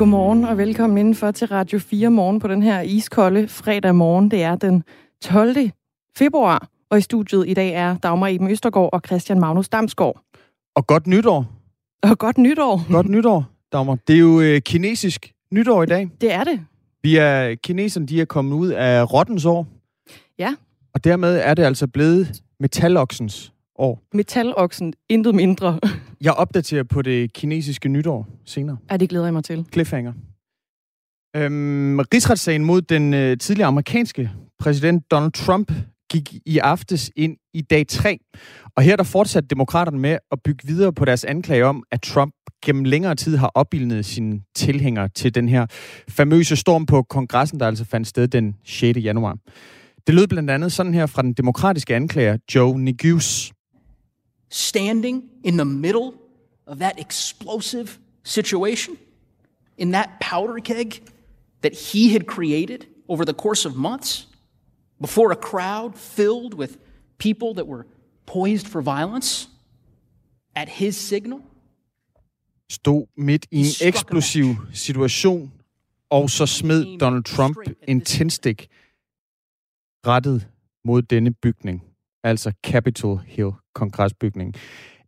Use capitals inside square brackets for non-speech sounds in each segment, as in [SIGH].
Godmorgen og velkommen indenfor til Radio 4 morgen på den her iskolde fredag morgen. Det er den 12. februar, og i studiet i dag er Dagmar Eben Østergaard og Christian Magnus Damsgaard. Og godt nytår. Og godt nytår. Godt nytår, Dagmar. Det er jo øh, kinesisk nytår i dag. Det er det. Vi er, kineserne de er kommet ud af rottens år. Ja. Og dermed er det altså blevet metaloksens år. Metaloksen, intet mindre. [LAUGHS] Jeg opdaterer på det kinesiske nytår senere. Ja, det glæder jeg mig til. Cliffhanger. Øhm, rigsretssagen mod den øh, tidligere amerikanske præsident Donald Trump gik i aftes ind i dag 3. Og her der fortsatte demokraterne med at bygge videre på deres anklage om, at Trump gennem længere tid har opbildet sine tilhængere til den her famøse storm på kongressen, der altså fandt sted den 6. januar. Det lød blandt andet sådan her fra den demokratiske anklager Joe Neguse. Standing in the middle of that explosive situation, in that powder keg that he had created over the course of months, before a crowd filled with people that were poised for violence, at his signal, stod midt i en eksplosiv situation, og så smed Donald Trump en tændstik rettet mod denne bygning, altså Capitol Hill kongresbygning.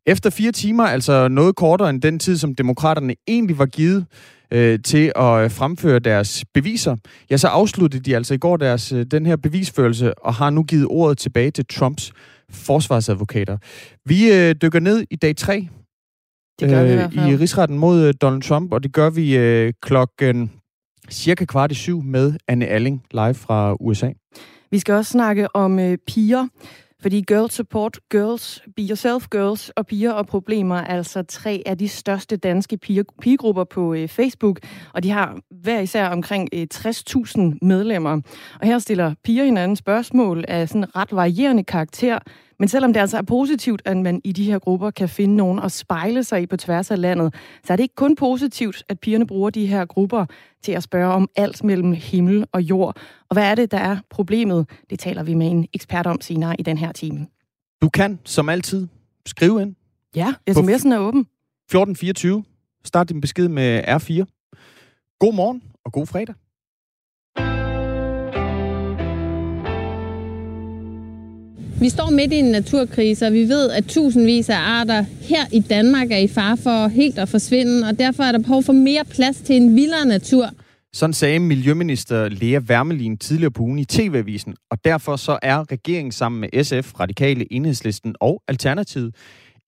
Efter fire timer, altså noget kortere end den tid, som demokraterne egentlig var givet øh, til at øh, fremføre deres beviser, ja, så afsluttede de altså i går deres, øh, den her bevisførelse og har nu givet ordet tilbage til Trumps forsvarsadvokater. Vi øh, dykker ned i dag 3 Det gør vi i hvert øh, i rigsretten mod øh, Donald Trump, og det gør vi øh, klokken cirka kvart i syv med Anne Alling live fra USA. Vi skal også snakke om øh, piger, fordi Girl Support Girls, Be Yourself Girls og Piger og Problemer er altså tre af de største danske piger, pigegrupper på øh, Facebook, og de har hver især omkring øh, 60.000 medlemmer. Og her stiller piger hinanden spørgsmål af sådan ret varierende karakter, men selvom det altså er positivt, at man i de her grupper kan finde nogen at spejle sig i på tværs af landet, så er det ikke kun positivt, at pigerne bruger de her grupper til at spørge om alt mellem himmel og jord. Og hvad er det, der er problemet? Det taler vi med en ekspert om senere i den her time. Du kan, som altid, skrive ind. Ja, sms'en er åben. 1424. Start din besked med R4. God morgen og god fredag. Vi står midt i en naturkrise, og vi ved, at tusindvis af arter her i Danmark er i fare for helt at forsvinde, og derfor er der behov for mere plads til en vildere natur. Sådan sagde Miljøminister Lea Wermelin tidligere på ugen i TV-avisen, og derfor så er regeringen sammen med SF, Radikale, Enhedslisten og Alternativet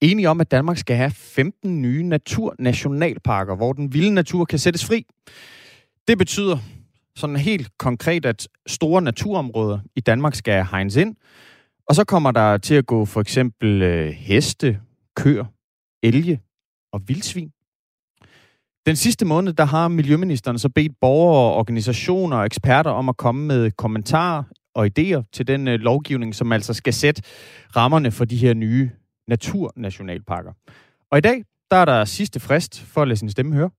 enige om, at Danmark skal have 15 nye naturnationalparker, hvor den vilde natur kan sættes fri. Det betyder sådan helt konkret, at store naturområder i Danmark skal hegnes ind, og så kommer der til at gå for eksempel øh, heste, køer, elge og vildsvin. Den sidste måned, der har Miljøministeren så bedt borgere, organisationer og eksperter om at komme med kommentarer og idéer til den øh, lovgivning, som altså skal sætte rammerne for de her nye naturnationalparker. Og i dag, der er der sidste frist for at lade sin stemme høre.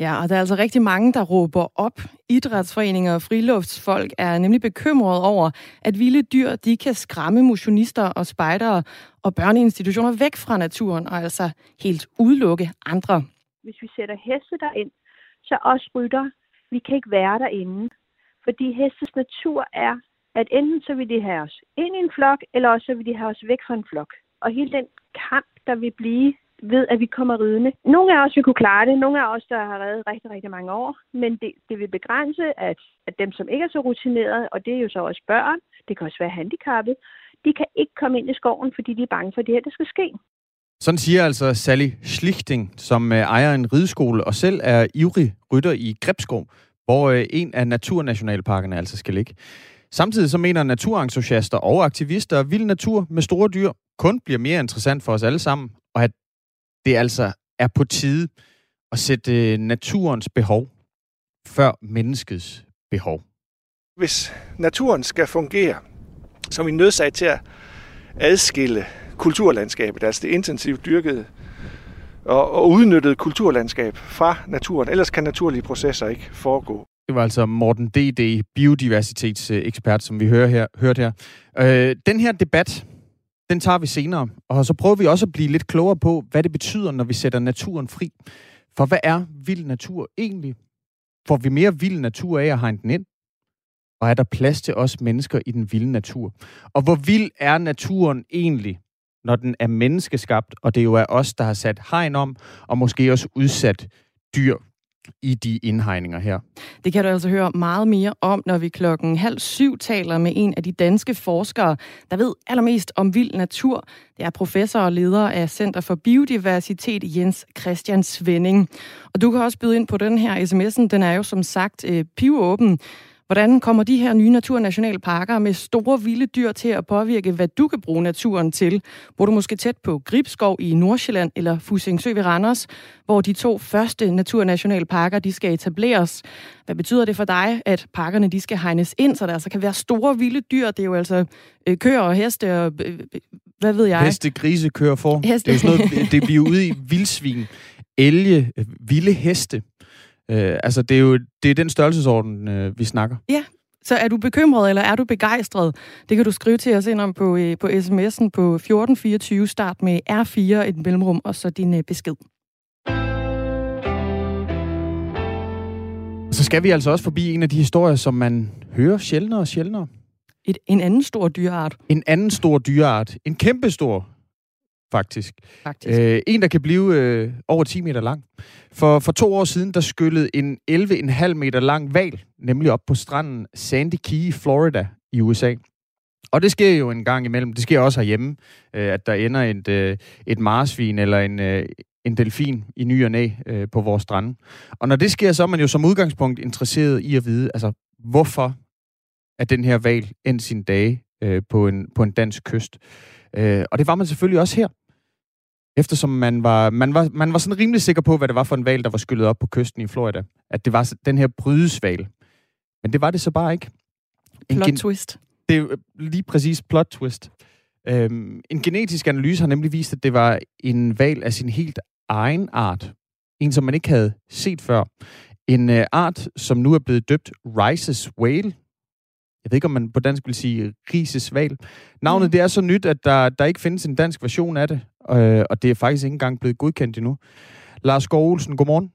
Ja, og der er altså rigtig mange, der råber op. Idrætsforeninger og friluftsfolk er nemlig bekymrede over, at vilde dyr de kan skræmme motionister og spejdere og børneinstitutioner væk fra naturen, og altså helt udelukke andre. hvis vi sætter heste derind, så os rytter, vi kan ikke være derinde. Fordi hestes natur er, at enten så vil de have os ind i en flok, eller også så vil de have os væk fra en flok. Og hele den kamp, der vil blive ved, at vi kommer ridende. Nogle af os vil kunne klare det, nogle af os, der har reddet rigtig, rigtig mange år, men det, det vil begrænse, at, at dem, som ikke er så rutinerede, og det er jo så også børn, det kan også være handicappet, de kan ikke komme ind i skoven, fordi de er bange for det her, der skal ske. Sådan siger altså Sally Schlichting, som øh, ejer en rideskole og selv er ivrig rytter i Grebskov, hvor øh, en af naturnationalparkerne altså skal ligge. Samtidig så mener naturentusiaster og aktivister, at vild natur med store dyr kun bliver mere interessant for os alle sammen, og at det altså er på tide at sætte øh, naturens behov før menneskets behov. Hvis naturen skal fungere, så er vi nødsaget til at adskille kulturlandskabet, altså det intensivt dyrkede og, og udnyttede kulturlandskab fra naturen. Ellers kan naturlige processer ikke foregå. Det var altså Morten D.D., biodiversitetsekspert, som vi hører her, hørte her. Øh, den her debat, den tager vi senere, og så prøver vi også at blive lidt klogere på, hvad det betyder, når vi sætter naturen fri. For hvad er vild natur egentlig? får vi mere vild natur af at hegne den ind? Og er der plads til os mennesker i den vilde natur? Og hvor vild er naturen egentlig, når den er menneskeskabt, og det jo er os, der har sat hegn om, og måske også udsat dyr i de indhegninger her. Det kan du altså høre meget mere om, når vi klokken halv syv taler med en af de danske forskere, der ved allermest om vild natur. Det er professor og leder af Center for Biodiversitet, Jens Christian Svending. Og du kan også byde ind på den her sms'en. Den er jo som sagt øh, pivåben. Hvordan kommer de her nye naturnationalparker med store vilde dyr til at påvirke, hvad du kan bruge naturen til? Bor du måske tæt på Gribskov i Nordsjælland eller Fusingsø ved Randers, hvor de to første naturnationalparker de skal etableres? Hvad betyder det for dig, at parkerne de skal hegnes ind, så der altså kan være store vilde dyr? Det er jo altså øh, køer og heste og øh, øh hvad ved jeg? Heste, grise, køer for. Heste. Det er jo sådan noget, det bliver ude i vildsvin, elge, vilde heste. Øh, altså, det er jo det er den størrelsesorden, øh, vi snakker. Ja, så er du bekymret, eller er du begejstret? Det kan du skrive til os ind om på, øh, på sms'en på 1424, start med R4, et mellemrum, og så din øh, besked. Så skal vi altså også forbi en af de historier, som man hører sjældnere og sjældnere. Et, en anden stor dyreart. En anden stor dyreart. En kæmpestor faktisk. faktisk. Øh, en, der kan blive øh, over 10 meter lang. For, for to år siden, der skyllede en 11,5 meter lang val, nemlig op på stranden Sandy Key i Florida i USA. Og det sker jo en gang imellem. Det sker også herhjemme, øh, at der ender et, øh, et marsvin eller en, øh, en delfin i ny og næ øh, på vores strande. Og når det sker, så er man jo som udgangspunkt interesseret i at vide, altså hvorfor er den her val endt sin dage øh, på, en, på en dansk kyst. Øh, og det var man selvfølgelig også her eftersom man var, man, var, man var sådan rimelig sikker på, hvad det var for en val, der var skyllet op på kysten i Florida. At det var den her brydesval. Men det var det så bare ikke. En plot gen- twist. Det er lige præcis plot twist. Øhm, en genetisk analyse har nemlig vist, at det var en val af sin helt egen art. En, som man ikke havde set før. En øh, art, som nu er blevet døbt Rice's Whale. Jeg ved ikke, om man på dansk vil sige Rises Val. Navnet mm. det er så nyt, at der, der ikke findes en dansk version af det øh, og det er faktisk ikke engang blevet godkendt endnu. Lars Gård Olsen, godmorgen.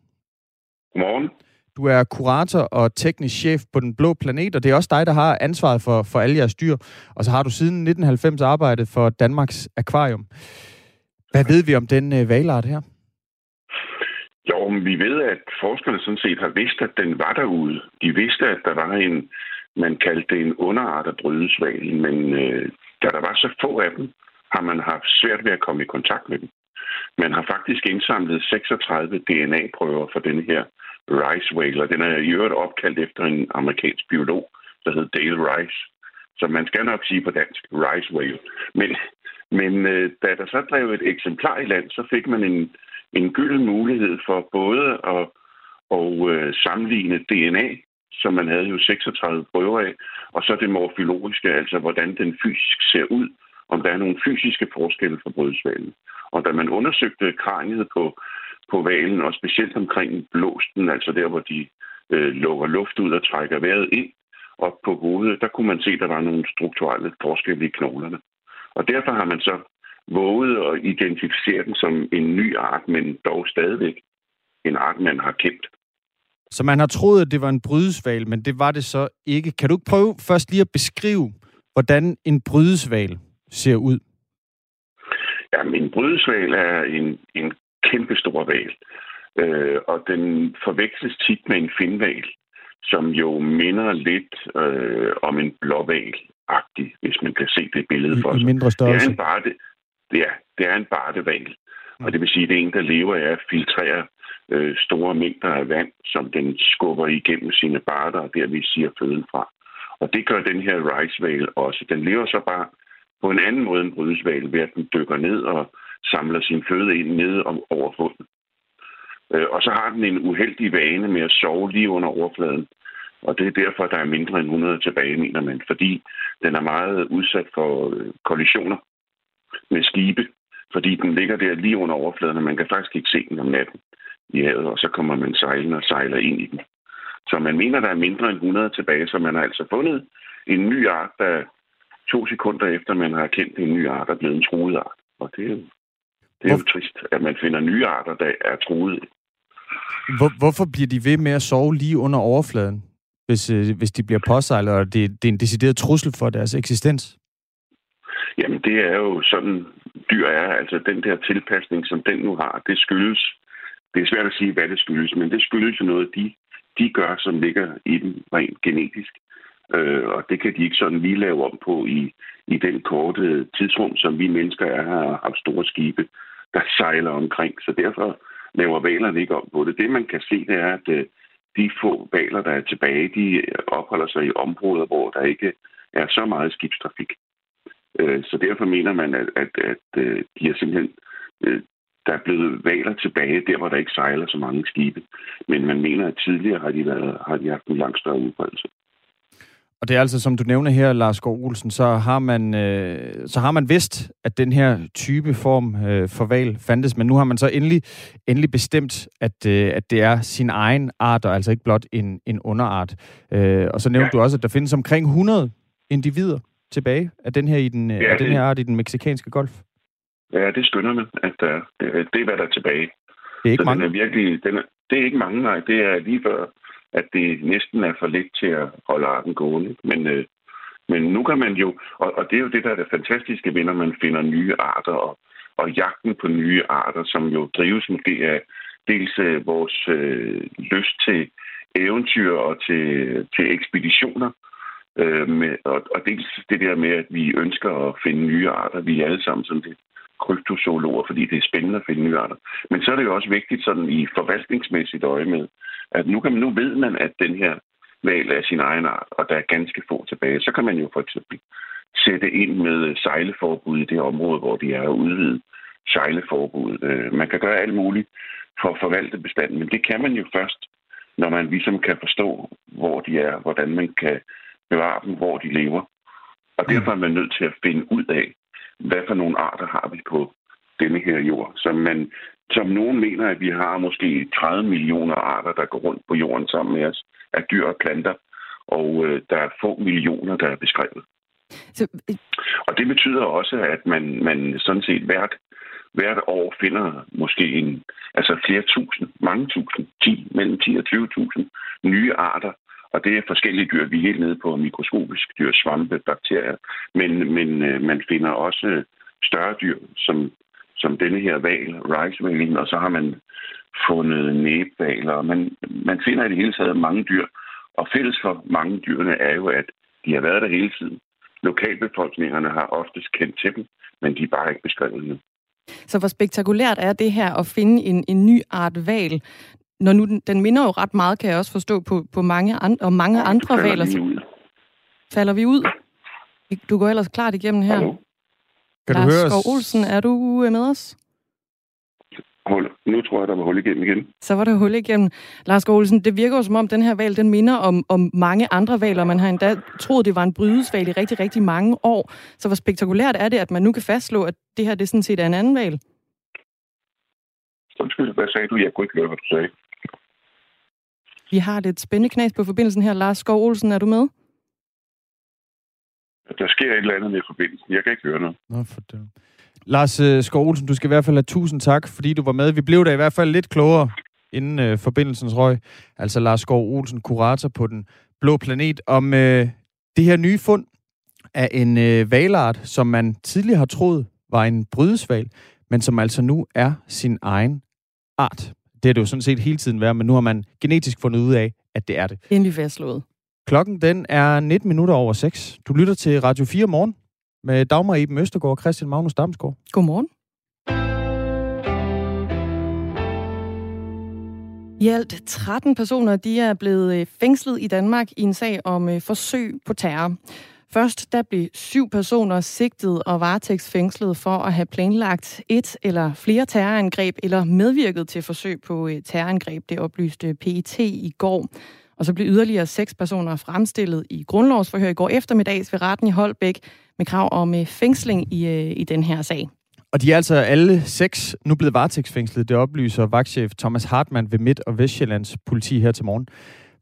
Godmorgen. Du er kurator og teknisk chef på Den Blå Planet, og det er også dig, der har ansvaret for, for alle jeres dyr. Og så har du siden 1990 arbejdet for Danmarks Akvarium. Hvad ved vi om den øh, valart her? Jo, vi ved, at forskerne sådan set har vidst, at den var derude. De vidste, at der var en, man kaldte det en underart af brydesvalen, men øh, da der var så få af dem, har man haft svært ved at komme i kontakt med dem. Man har faktisk indsamlet 36 DNA-prøver for den her Rice Whale, den er i øvrigt opkaldt efter en amerikansk biolog, der hedder Dale Rice. Så man skal nok sige på dansk Rice Whale. Men, men øh, da der så drev et eksemplar i land, så fik man en, en gylden mulighed for både at, og, øh, sammenligne DNA, som man havde jo 36 prøver af, og så det morfologiske, altså hvordan den fysisk ser ud, om der er nogle fysiske forskelle for brydesvalen. Og da man undersøgte kraniet på, på valen, og specielt omkring blåsten, altså der, hvor de øh, lukker luft ud og trækker vejret ind, op på hovedet, der kunne man se, at der var nogle strukturelle forskelle i knoglerne. Og derfor har man så våget at identificere den som en ny art, men dog stadigvæk en art, man har kendt. Så man har troet, at det var en brydesval, men det var det så ikke. Kan du ikke prøve først lige at beskrive, hvordan en brydesval ser ud? Ja, en brydesval er en, en kæmpe stor val. Øh, og den forveksles tit med en finval, som jo minder lidt øh, om en blåval-agtig, hvis man kan se det billede for sig. I mindre størrelse. Det er en barde, det er, det er en bardeval. Og det vil sige, at det er en, der lever af at filtrere øh, store mængder af vand, som den skubber igennem sine barter, og derved siger føden fra. Og det gør den her rice også. Den lever så bare på en anden måde end brydesvalen, ved at den dykker ned og samler sin føde ind nede om, over foden. Øh, og så har den en uheldig vane med at sove lige under overfladen. Og det er derfor, der er mindre end 100 tilbage, mener man, fordi den er meget udsat for øh, kollisioner med skibe, fordi den ligger der lige under overfladen, og man kan faktisk ikke se den om natten i havet, og så kommer man sejlende og sejler ind i den. Så man mener, der er mindre end 100 tilbage, så man har altså fundet en ny art, der to sekunder efter, man har kendt en ny art, er blevet en truet art. Og det er jo, det er jo trist, at man finder nye arter, der er truet. Hvor, hvorfor bliver de ved med at sove lige under overfladen, hvis, øh, hvis de bliver påsejlet, og det, det er en decideret trussel for deres eksistens? Jamen, det er jo sådan, dyr er. Altså, den der tilpasning, som den nu har, det skyldes, det er svært at sige, hvad det skyldes, men det skyldes jo noget, de, de gør, som ligger i dem rent genetisk. Øh, og det kan de ikke sådan lige lave om på i, i den korte tidsrum, som vi mennesker er har store skibe, der [LAUGHS] sejler omkring. Så derfor laver valerne ikke om på det. Det, man kan se, det er, at øh, de få valer, der er tilbage, de opholder sig i områder, hvor der ikke er så meget skibstrafik. Øh, så derfor mener man, at, at, at øh, de er simpelthen øh, der er blevet valer tilbage, der hvor der ikke sejler så mange skibe. Men man mener, at tidligere har de, været, har de haft en langt større udbredelse. Og det er altså, som du nævner her, Lars Gård Olsen, så har man, øh, så har man vidst, at den her type form øh, for val fandtes, men nu har man så endelig, endelig bestemt, at, øh, at det er sin egen art, og altså ikke blot en, en underart. Øh, og så nævnte ja. du også, at der findes omkring 100 individer tilbage af den her, i den, ja, af den her art i den meksikanske golf. Ja, det skynder man, at der, det, det er, hvad der er tilbage. Det er ikke så mange? Den er virkelig, den er, det er ikke mange, nej. Det er lige før, at det næsten er for lidt til at holde arten gående. Men, øh, men nu kan man jo, og, og det er jo det, der er det fantastiske ved, når man finder nye arter, og, og jagten på nye arter, som jo drives måske af dels øh, vores øh, lyst til eventyr og til, til ekspeditioner, øh, med, og, og dels det der med, at vi ønsker at finde nye arter. Vi er alle sammen sådan lidt kryptozoologer, fordi det er spændende at finde nye arter. Men så er det jo også vigtigt sådan i forvaltningsmæssigt øje med, at nu, kan man, nu ved man, at den her valg er sin egen art, og der er ganske få tilbage. Så kan man jo for eksempel sætte ind med øh, sejleforbud i det område, hvor de er udvidet sejleforbud. Øh, man kan gøre alt muligt for at forvalte bestanden, men det kan man jo først, når man ligesom kan forstå, hvor de er, hvordan man kan bevare dem, hvor de lever. Og derfor er man nødt til at finde ud af, hvad for nogle arter har vi på denne her jord. Som, man, som nogen mener, at vi har måske 30 millioner arter, der går rundt på jorden sammen med os, af dyr og planter. Og øh, der er få millioner, der er beskrevet. Så... Og det betyder også, at man, man sådan set hvert, hvert år finder måske en, altså flere tusind, mange tusind, 10, mellem 10 og 20.000 nye arter, og det er forskellige dyr. Vi er helt nede på mikroskopisk dyr, svampe, bakterier. Men, men øh, man finder også større dyr, som, som denne her val, rice og så har man fundet næbvaler. Man, man finder i det hele taget mange dyr, og fælles for mange dyrene er jo, at de har været der hele tiden. Lokalbefolkningerne har oftest kendt til dem, men de er bare ikke beskrevet nu. Så hvor spektakulært er det her at finde en, en ny art val, når nu den, den minder jo ret meget, kan jeg også forstå, på, på mange, an, og mange ja, andre valer. Så falder vi ud? Du går ellers klart igennem her. Hallo? Kan Lars du høre Skov Olsen, er du med os? Hul. Nu tror jeg, der var hul igennem igen. Så var der hul igennem. Lars Skov Olsen, det virker jo som om, den her valg, den minder om, om mange andre valer. Man har endda troet, det var en brydesval i rigtig, rigtig mange år. Så hvor spektakulært er det, at man nu kan fastslå, at det her det sådan set er en anden valg? Undskyld, hvad sagde du? Jeg kunne ikke høre, hvad du sagde. Vi har lidt spændende knas på forbindelsen her. Lars Skov Olsen, er du med? Der sker et eller andet med forbindelsen. Jeg kan ikke høre noget. Nå, for det. Lars uh, Skov Olsen, du skal i hvert fald have tusind tak, fordi du var med. Vi blev da i hvert fald lidt klogere inden uh, forbindelsens røg. Altså Lars Skov Olsen, kurator på den blå planet, om uh, det her nye fund af en uh, valart, som man tidligere har troet var en brydesval, men som altså nu er sin egen art. Det er det jo sådan set hele tiden været, men nu har man genetisk fundet ud af, at det er det. Endelig fastslået. Klokken den er 19 minutter over 6. Du lytter til Radio 4 morgen med Dagmar Iben Østergaard og Christian Magnus Damsgaard. Godmorgen. I alt 13 personer de er blevet øh, fængslet i Danmark i en sag om øh, forsøg på terror. Først der blev syv personer sigtet og varetægtsfængslet for at have planlagt et eller flere terrorangreb eller medvirket til forsøg på øh, terrorangreb. Det oplyste PET i går. Og så blev yderligere seks personer fremstillet i grundlovsforhør i går eftermiddags ved retten i Holbæk med krav om øh, fængsling i, øh, i den her sag. Og de er altså alle seks nu blevet varetægtsfængslet. Det oplyser vagtchef Thomas Hartmann ved Midt- og Vestjyllands politi her til morgen.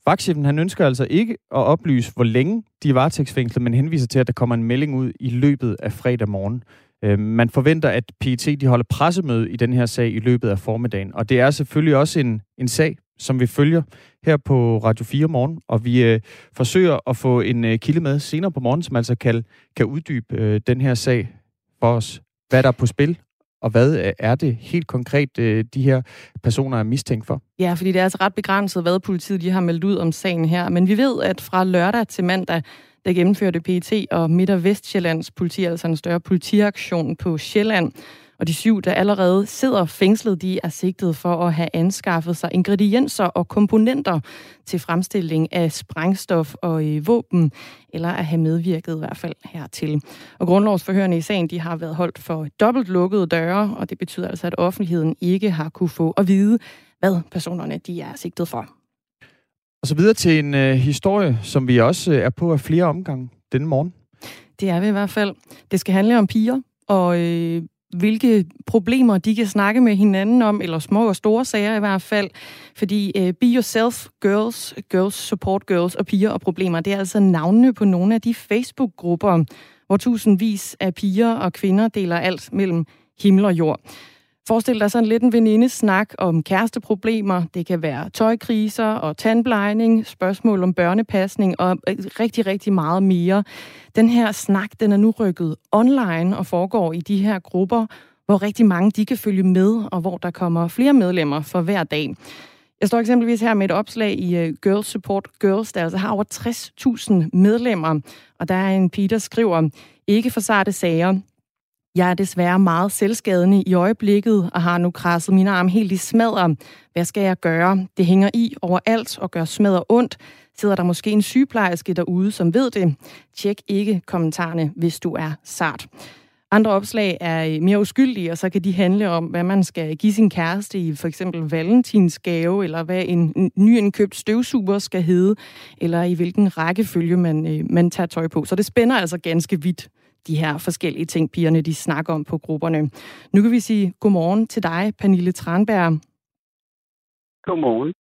Vagtchefen han ønsker altså ikke at oplyse, hvor længe de er varetægtsfængslet, men henviser til, at der kommer en melding ud i løbet af fredag morgen. Øh, man forventer, at PET de holder pressemøde i den her sag i løbet af formiddagen. Og det er selvfølgelig også en, en sag, som vi følger her på Radio 4 morgen, og vi øh, forsøger at få en øh, kilde med senere på morgen, som altså kan, kan uddybe øh, den her sag for os. Hvad der er på spil, og hvad øh, er det helt konkret, øh, de her personer er mistænkt for? Ja, fordi det er altså ret begrænset, hvad politiet de har meldt ud om sagen her. Men vi ved, at fra lørdag til mandag, der gennemførte PET og Midt- og Vestjyllands politi, altså en større politiaktion på Sjælland, og de syv, der allerede sidder fængslet, de er sigtet for at have anskaffet sig ingredienser og komponenter til fremstilling af sprængstof og øh, våben, eller at have medvirket i hvert fald hertil. Og grundlovsforhørende i sagen, de har været holdt for dobbelt lukkede døre, og det betyder altså, at offentligheden ikke har kunne få at vide, hvad personerne de er sigtet for. Og så videre til en øh, historie, som vi også øh, er på af flere omgange denne morgen. Det er vi i hvert fald. Det skal handle om piger, og øh, hvilke problemer de kan snakke med hinanden om, eller små og store sager i hvert fald. Fordi uh, Be Yourself Girls, Girls Support Girls og Piger og Problemer, det er altså navnene på nogle af de Facebook-grupper, hvor tusindvis af piger og kvinder deler alt mellem himmel og jord. Forestil dig sådan lidt en venindesnak om kæresteproblemer. Det kan være tøjkriser og tandblejning, spørgsmål om børnepasning og øh, rigtig, rigtig meget mere. Den her snak, den er nu rykket online og foregår i de her grupper, hvor rigtig mange de kan følge med, og hvor der kommer flere medlemmer for hver dag. Jeg står eksempelvis her med et opslag i øh, Girls Support Girls, der altså har over 60.000 medlemmer, og der er en pige, der skriver, ikke for sarte sager, jeg er desværre meget selvskadende i øjeblikket og har nu krasset mine arme helt i smadre. Hvad skal jeg gøre? Det hænger i overalt og gør smadre ondt. Sidder der måske en sygeplejerske derude, som ved det? Tjek ikke kommentarerne, hvis du er sart. Andre opslag er mere uskyldige, og så kan de handle om, hvad man skal give sin kæreste i for eksempel valentins gave, eller hvad en nyindkøbt støvsuger skal hedde, eller i hvilken rækkefølge man, øh, man tager tøj på. Så det spænder altså ganske vidt de her forskellige ting, pigerne de snakker om på grupperne. Nu kan vi sige godmorgen til dig, Pernille Tranberg. Godmorgen.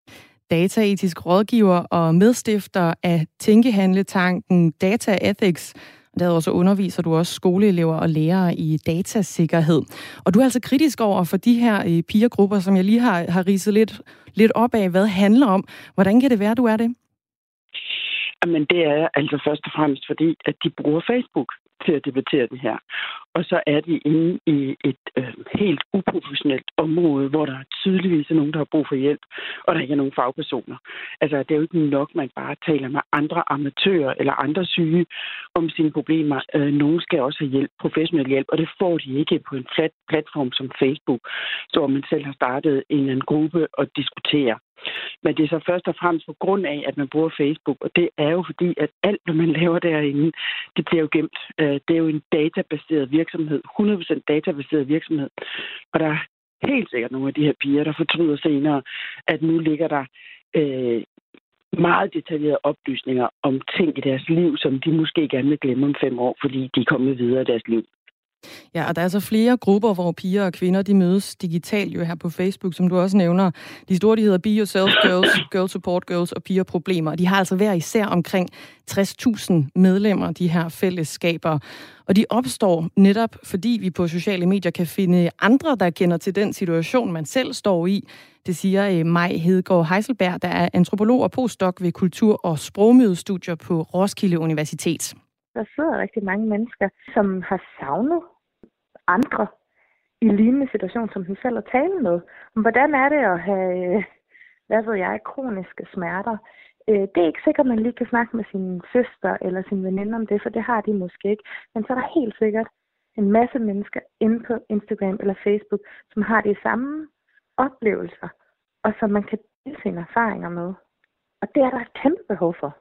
Dataetisk rådgiver og medstifter af Tænkehandletanken Data Ethics. Derudover så underviser du også skoleelever og lærere i datasikkerhed. Og du er altså kritisk over for de her øh, pigergrupper, som jeg lige har, har ridset lidt, lidt op af, hvad handler om. Hvordan kan det være, du er det? Jamen, det er altså først og fremmest fordi, at de bruger Facebook til at debattere det her. Og så er de inde i et øh, helt uprofessionelt område, hvor der tydeligvis er nogen, der har brug for hjælp, og der ikke er nogen fagpersoner. Altså, det er jo ikke nok, man bare taler med andre amatører eller andre syge om sine problemer. Øh, nogen skal også have hjælp, professionel hjælp, og det får de ikke på en plat- platform som Facebook, hvor man selv har startet en eller anden gruppe og diskuterer. Men det er så først og fremmest på grund af, at man bruger Facebook, og det er jo fordi, at alt, hvad man laver derinde, det bliver jo gemt. Øh, det er jo en databaseret virksomhed, 100% databaseret virksomhed. Og der er helt sikkert nogle af de her piger, der fortryder senere, at nu ligger der øh, meget detaljerede oplysninger om ting i deres liv, som de måske gerne vil glemme om fem år, fordi de er kommet videre i deres liv. Ja, og der er så flere grupper, hvor piger og kvinder de mødes digitalt jo her på Facebook, som du også nævner. De store, de hedder Be Yourself Girls, Girl Support Girls og Piger Problemer. De har altså hver især omkring 60.000 medlemmer, de her fællesskaber. Og de opstår netop, fordi vi på sociale medier kan finde andre, der kender til den situation, man selv står i. Det siger øh, Maj Hedegaard Heiselberg, der er antropolog og postdoc ved Kultur- og Sprogmødestudier på Roskilde Universitet. Der sidder rigtig mange mennesker, som har savnet andre i lignende situation, som hun selv har tale med. Hvordan er det at have, øh, hvad ved jeg, kroniske smerter? Øh, det er ikke sikkert, at man lige kan snakke med sin søster eller sin veninde om det, for det har de måske ikke. Men så er der helt sikkert en masse mennesker inde på Instagram eller Facebook, som har de samme oplevelser, og som man kan dele sine erfaringer med. Og det er der et kæmpe behov for.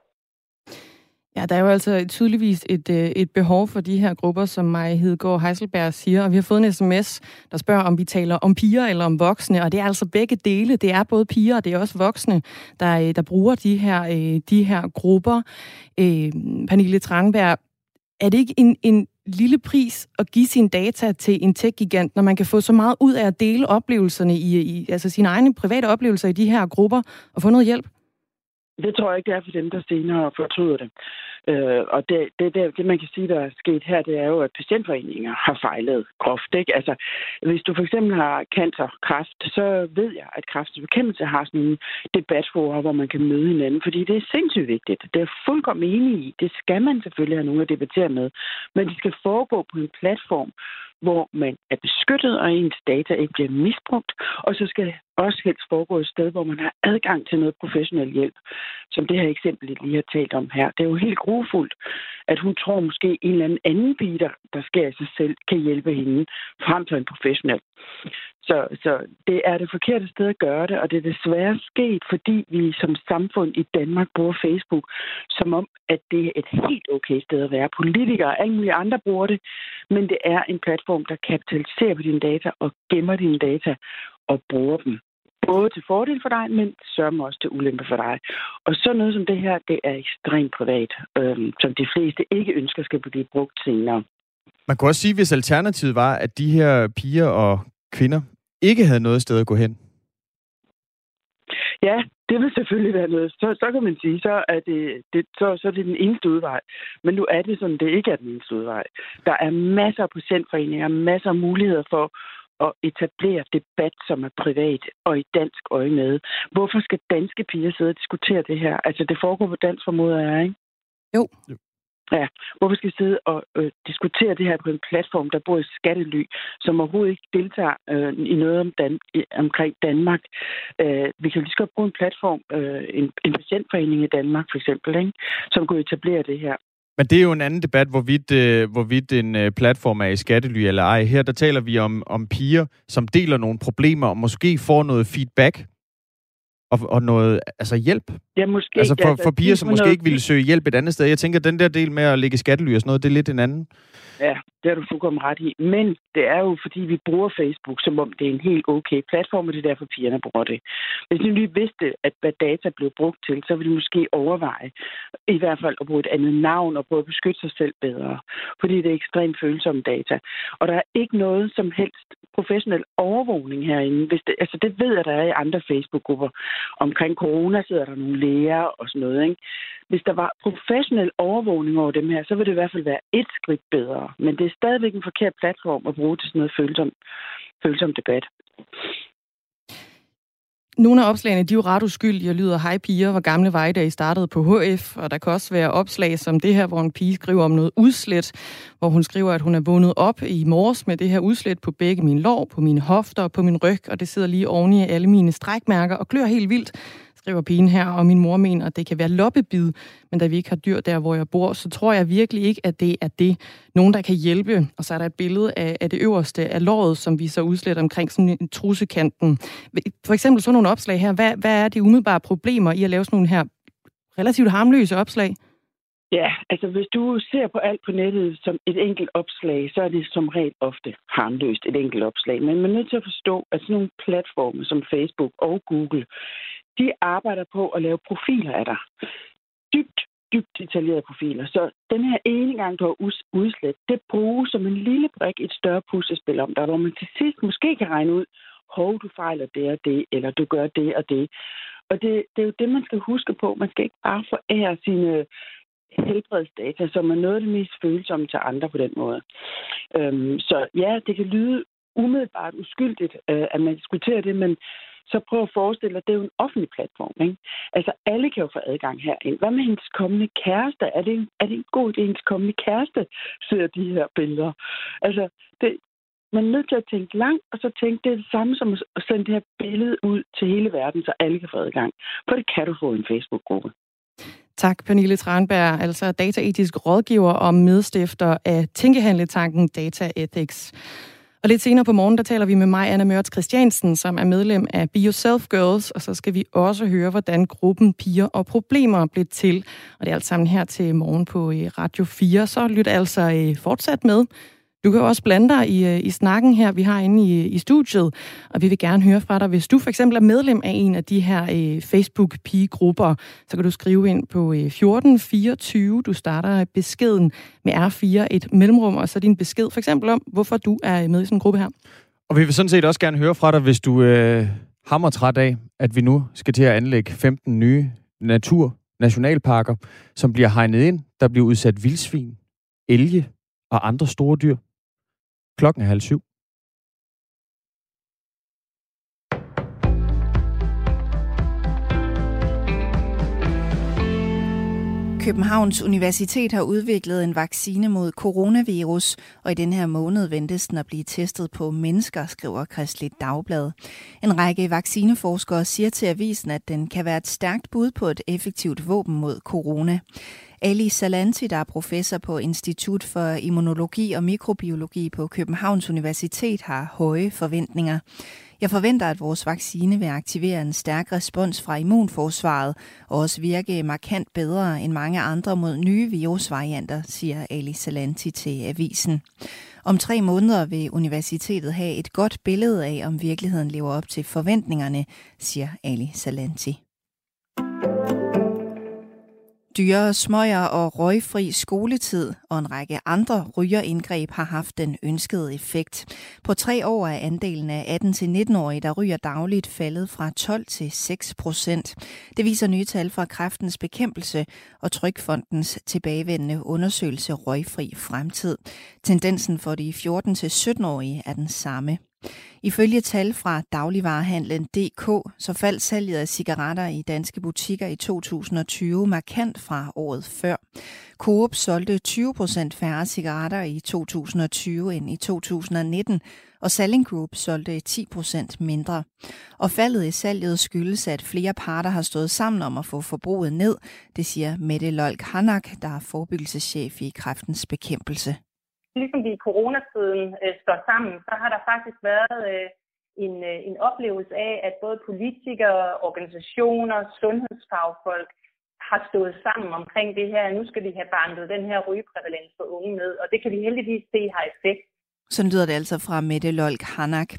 Ja, der er jo altså tydeligvis et, øh, et behov for de her grupper, som Maja Hedegaard Heiselberg siger. Og vi har fået en sms, der spørger, om vi taler om piger eller om voksne. Og det er altså begge dele. Det er både piger, og det er også voksne, der, øh, der bruger de her, øh, de her grupper. Øh, Pernille Tranberg, er det ikke en, en lille pris at give sine data til en tech-gigant, når man kan få så meget ud af at dele oplevelserne i, i altså sine egne private oplevelser i de her grupper og få noget hjælp? Det tror jeg ikke, det er for dem, der senere fortryder det. Øh, og det, det, det, det, man kan sige, der er sket her, det er jo, at patientforeninger har fejlet groft. Ikke? Altså, hvis du for eksempel har cancer, kræft, så ved jeg, at kræftens bekæmpelse har sådan en debatforer, hvor man kan møde hinanden, fordi det er sindssygt vigtigt. Det er fuldkommen enig i. Det skal man selvfølgelig have nogen at debattere med. Men det skal foregå på en platform, hvor man er beskyttet, og ens data ikke bliver misbrugt. Og så skal det også helst foregå et sted, hvor man har adgang til noget professionel hjælp, som det her eksempel, jeg lige har talt om her. Det er jo helt grufuldt, at hun tror måske en eller anden anden pige, der, der sker sig selv, kan hjælpe hende frem til en professionel. Så, så det er det forkerte sted at gøre det, og det er desværre sket, fordi vi som samfund i Danmark bruger Facebook, som om, at det er et helt okay sted at være. Politikere og alle mulige andre bruger det, men det er en platform, der kapitaliserer på dine data og gemmer dine data og bruger dem. Både til fordel for dig, men sørger også til ulempe for dig. Og så noget som det her, det er ekstremt privat, øhm, som de fleste ikke ønsker skal blive brugt senere. Man kunne også sige, hvis alternativet var, at de her piger og kvinder ikke havde noget sted at gå hen. Ja, det vil selvfølgelig være noget. Så, så kan man sige, så er det, det, så, så er det den eneste udvej. Men nu er det sådan, det ikke er den eneste udvej. Der er masser af patientforeninger, masser af muligheder for at etablere debat, som er privat og i dansk øje med. Hvorfor skal danske piger sidde og diskutere det her? Altså, det foregår på dansk formoder, er, ikke? Jo. jo. Ja, hvorfor skal vi sidde og øh, diskutere det her på en platform, der bor i skattely, som overhovedet ikke deltager øh, i noget om Dan- omkring Danmark? Øh, vi kan jo lige så godt bruge en platform, øh, en, en patientforening i Danmark for eksempel, ikke? som kunne etablere det her. Men det er jo en anden debat, hvorvidt, øh, hvorvidt en øh, platform er i skattely eller ej. Her der taler vi om, om piger, som deler nogle problemer og måske får noget feedback og, og noget altså hjælp. Ja, måske. Altså for, altså, for piger, som måske ikke ville søge hjælp et andet sted. Jeg tænker, at den der del med at lægge skattely og sådan noget, det er lidt en anden. Ja, det har du fuldkommen ret i. Men det er jo, fordi vi bruger Facebook, som om det er en helt okay platform, og det er derfor, pigerne bruger det. Hvis vi lige vidste, at hvad data blev brugt til, så ville de måske overveje i hvert fald at bruge et andet navn og prøve at beskytte sig selv bedre. Fordi det er ekstremt følsomme data. Og der er ikke noget som helst professionel overvågning herinde. Hvis det, altså det ved jeg, der er i andre Facebook-grupper. Omkring corona sidder der nogle læger og sådan noget. Ikke? Hvis der var professionel overvågning over dem her, så ville det i hvert fald være et skridt bedre. Men det er stadigvæk en forkert platform at bruge til sådan noget følsom, følsom debat. Nogle af opslagene de er jo ret uskyldige og lyder, hej piger, hvor gamle var I, da I startede på HF? Og der kan også være opslag som det her, hvor en pige skriver om noget udslet, hvor hun skriver, at hun er vågnet op i morges med det her udslet på begge mine lår, på mine hofter og på min ryg, og det sidder lige oven i alle mine strækmærker og klør helt vildt skriver pigen her, og min mor mener, at det kan være loppebid, men da vi ikke har dyr der, hvor jeg bor, så tror jeg virkelig ikke, at det er det. Nogen, der kan hjælpe. Og så er der et billede af, af det øverste af låret, som vi så udsletter omkring sådan en trusekanten. For eksempel sådan nogle opslag her. Hvad, hvad er de umiddelbare problemer i at lave sådan nogle her relativt harmløse opslag? Ja, altså hvis du ser på alt på nettet som et enkelt opslag, så er det som regel ofte harmløst et enkelt opslag. Men man er nødt til at forstå, at sådan nogle platforme som Facebook og Google, de arbejder på at lave profiler af dig. Dybt, dybt detaljerede profiler. Så den her ene gang, du har udslet, det bruges som en lille brik i et større puslespil om dig, hvor man til sidst måske kan regne ud, hov, du fejler det og det, eller du gør det og det. Og det, det er jo det, man skal huske på. Man skal ikke bare forære sine helbredsdata, som er noget af det mest følsomme til andre på den måde. Øhm, så ja, det kan lyde umiddelbart uskyldigt, øh, at man diskuterer det, men så prøv at forestille dig, det er jo en offentlig platform. Ikke? Altså, alle kan jo få adgang herind. Hvad med hendes kommende kæreste? Er det en, er det en god idé, at hendes kommende kæreste ser de her billeder? Altså, det, man er nødt til at tænke langt, og så tænke, det er det samme som at sende det her billede ud til hele verden, så alle kan få adgang. For det kan du få i en Facebook-gruppe. Tak, Pernille Tranberg, altså dataetisk rådgiver og medstifter af Tænkehandletanken Data Ethics. Og lidt senere på morgen, der taler vi med mig, Anna Mørts Christiansen, som er medlem af Be Yourself Girls, og så skal vi også høre, hvordan gruppen Piger og Problemer blev til. Og det er alt sammen her til morgen på øh, Radio 4, så lyt altså øh, fortsat med. Du kan også blande dig i, øh, i snakken her, vi har inde i, i studiet, og vi vil gerne høre fra dig. Hvis du for eksempel er medlem af en af de her øh, Facebook-pigegrupper, så kan du skrive ind på øh, 1424. Du starter beskeden med R4, et mellemrum, og så din besked for eksempel om, hvorfor du er med i sådan en gruppe her. Og vi vil sådan set også gerne høre fra dig, hvis du øh, hammer træt af, at vi nu skal til at anlægge 15 nye natur nationalparker, som bliver hegnet ind. Der bliver udsat vildsvin, elge og andre store dyr. Klokken er halv syv. Københavns Universitet har udviklet en vaccine mod coronavirus, og i den her måned ventes den at blive testet på mennesker, skriver Kristeligt Dagblad. En række vaccineforskere siger til avisen, at den kan være et stærkt bud på et effektivt våben mod corona. Ali Salanti, der er professor på Institut for Immunologi og Mikrobiologi på Københavns Universitet, har høje forventninger. Jeg forventer, at vores vaccine vil aktivere en stærk respons fra immunforsvaret og også virke markant bedre end mange andre mod nye virusvarianter, siger Ali Salanti til avisen. Om tre måneder vil universitetet have et godt billede af, om virkeligheden lever op til forventningerne, siger Ali Salanti. Dyre smøger og røgfri skoletid og en række andre rygerindgreb har haft den ønskede effekt. På tre år er andelen af 18-19-årige, der ryger dagligt, faldet fra 12 til 6 procent. Det viser nye tal fra Kræftens Bekæmpelse og Trykfondens tilbagevendende undersøgelse Røgfri Fremtid. Tendensen for de 14-17-årige er den samme. Ifølge tal fra dagligvarehandlen DK, så faldt salget af cigaretter i danske butikker i 2020 markant fra året før. Coop solgte 20 procent færre cigaretter i 2020 end i 2019, og Selling Group solgte 10 procent mindre. Og faldet i salget skyldes, at flere parter har stået sammen om at få forbruget ned, det siger Mette Lolk Hanak, der er forebyggelseschef i kræftens bekæmpelse ligesom vi i coronatiden øh, står sammen, så har der faktisk været øh, en, øh, en oplevelse af, at både politikere, organisationer, sundhedsfagfolk har stået sammen omkring det her. Nu skal vi have bandet den her rygeprævalens for unge ned, og det kan vi heldigvis se har effekt. Sådan lyder det altså fra Mette Lolk Hanak.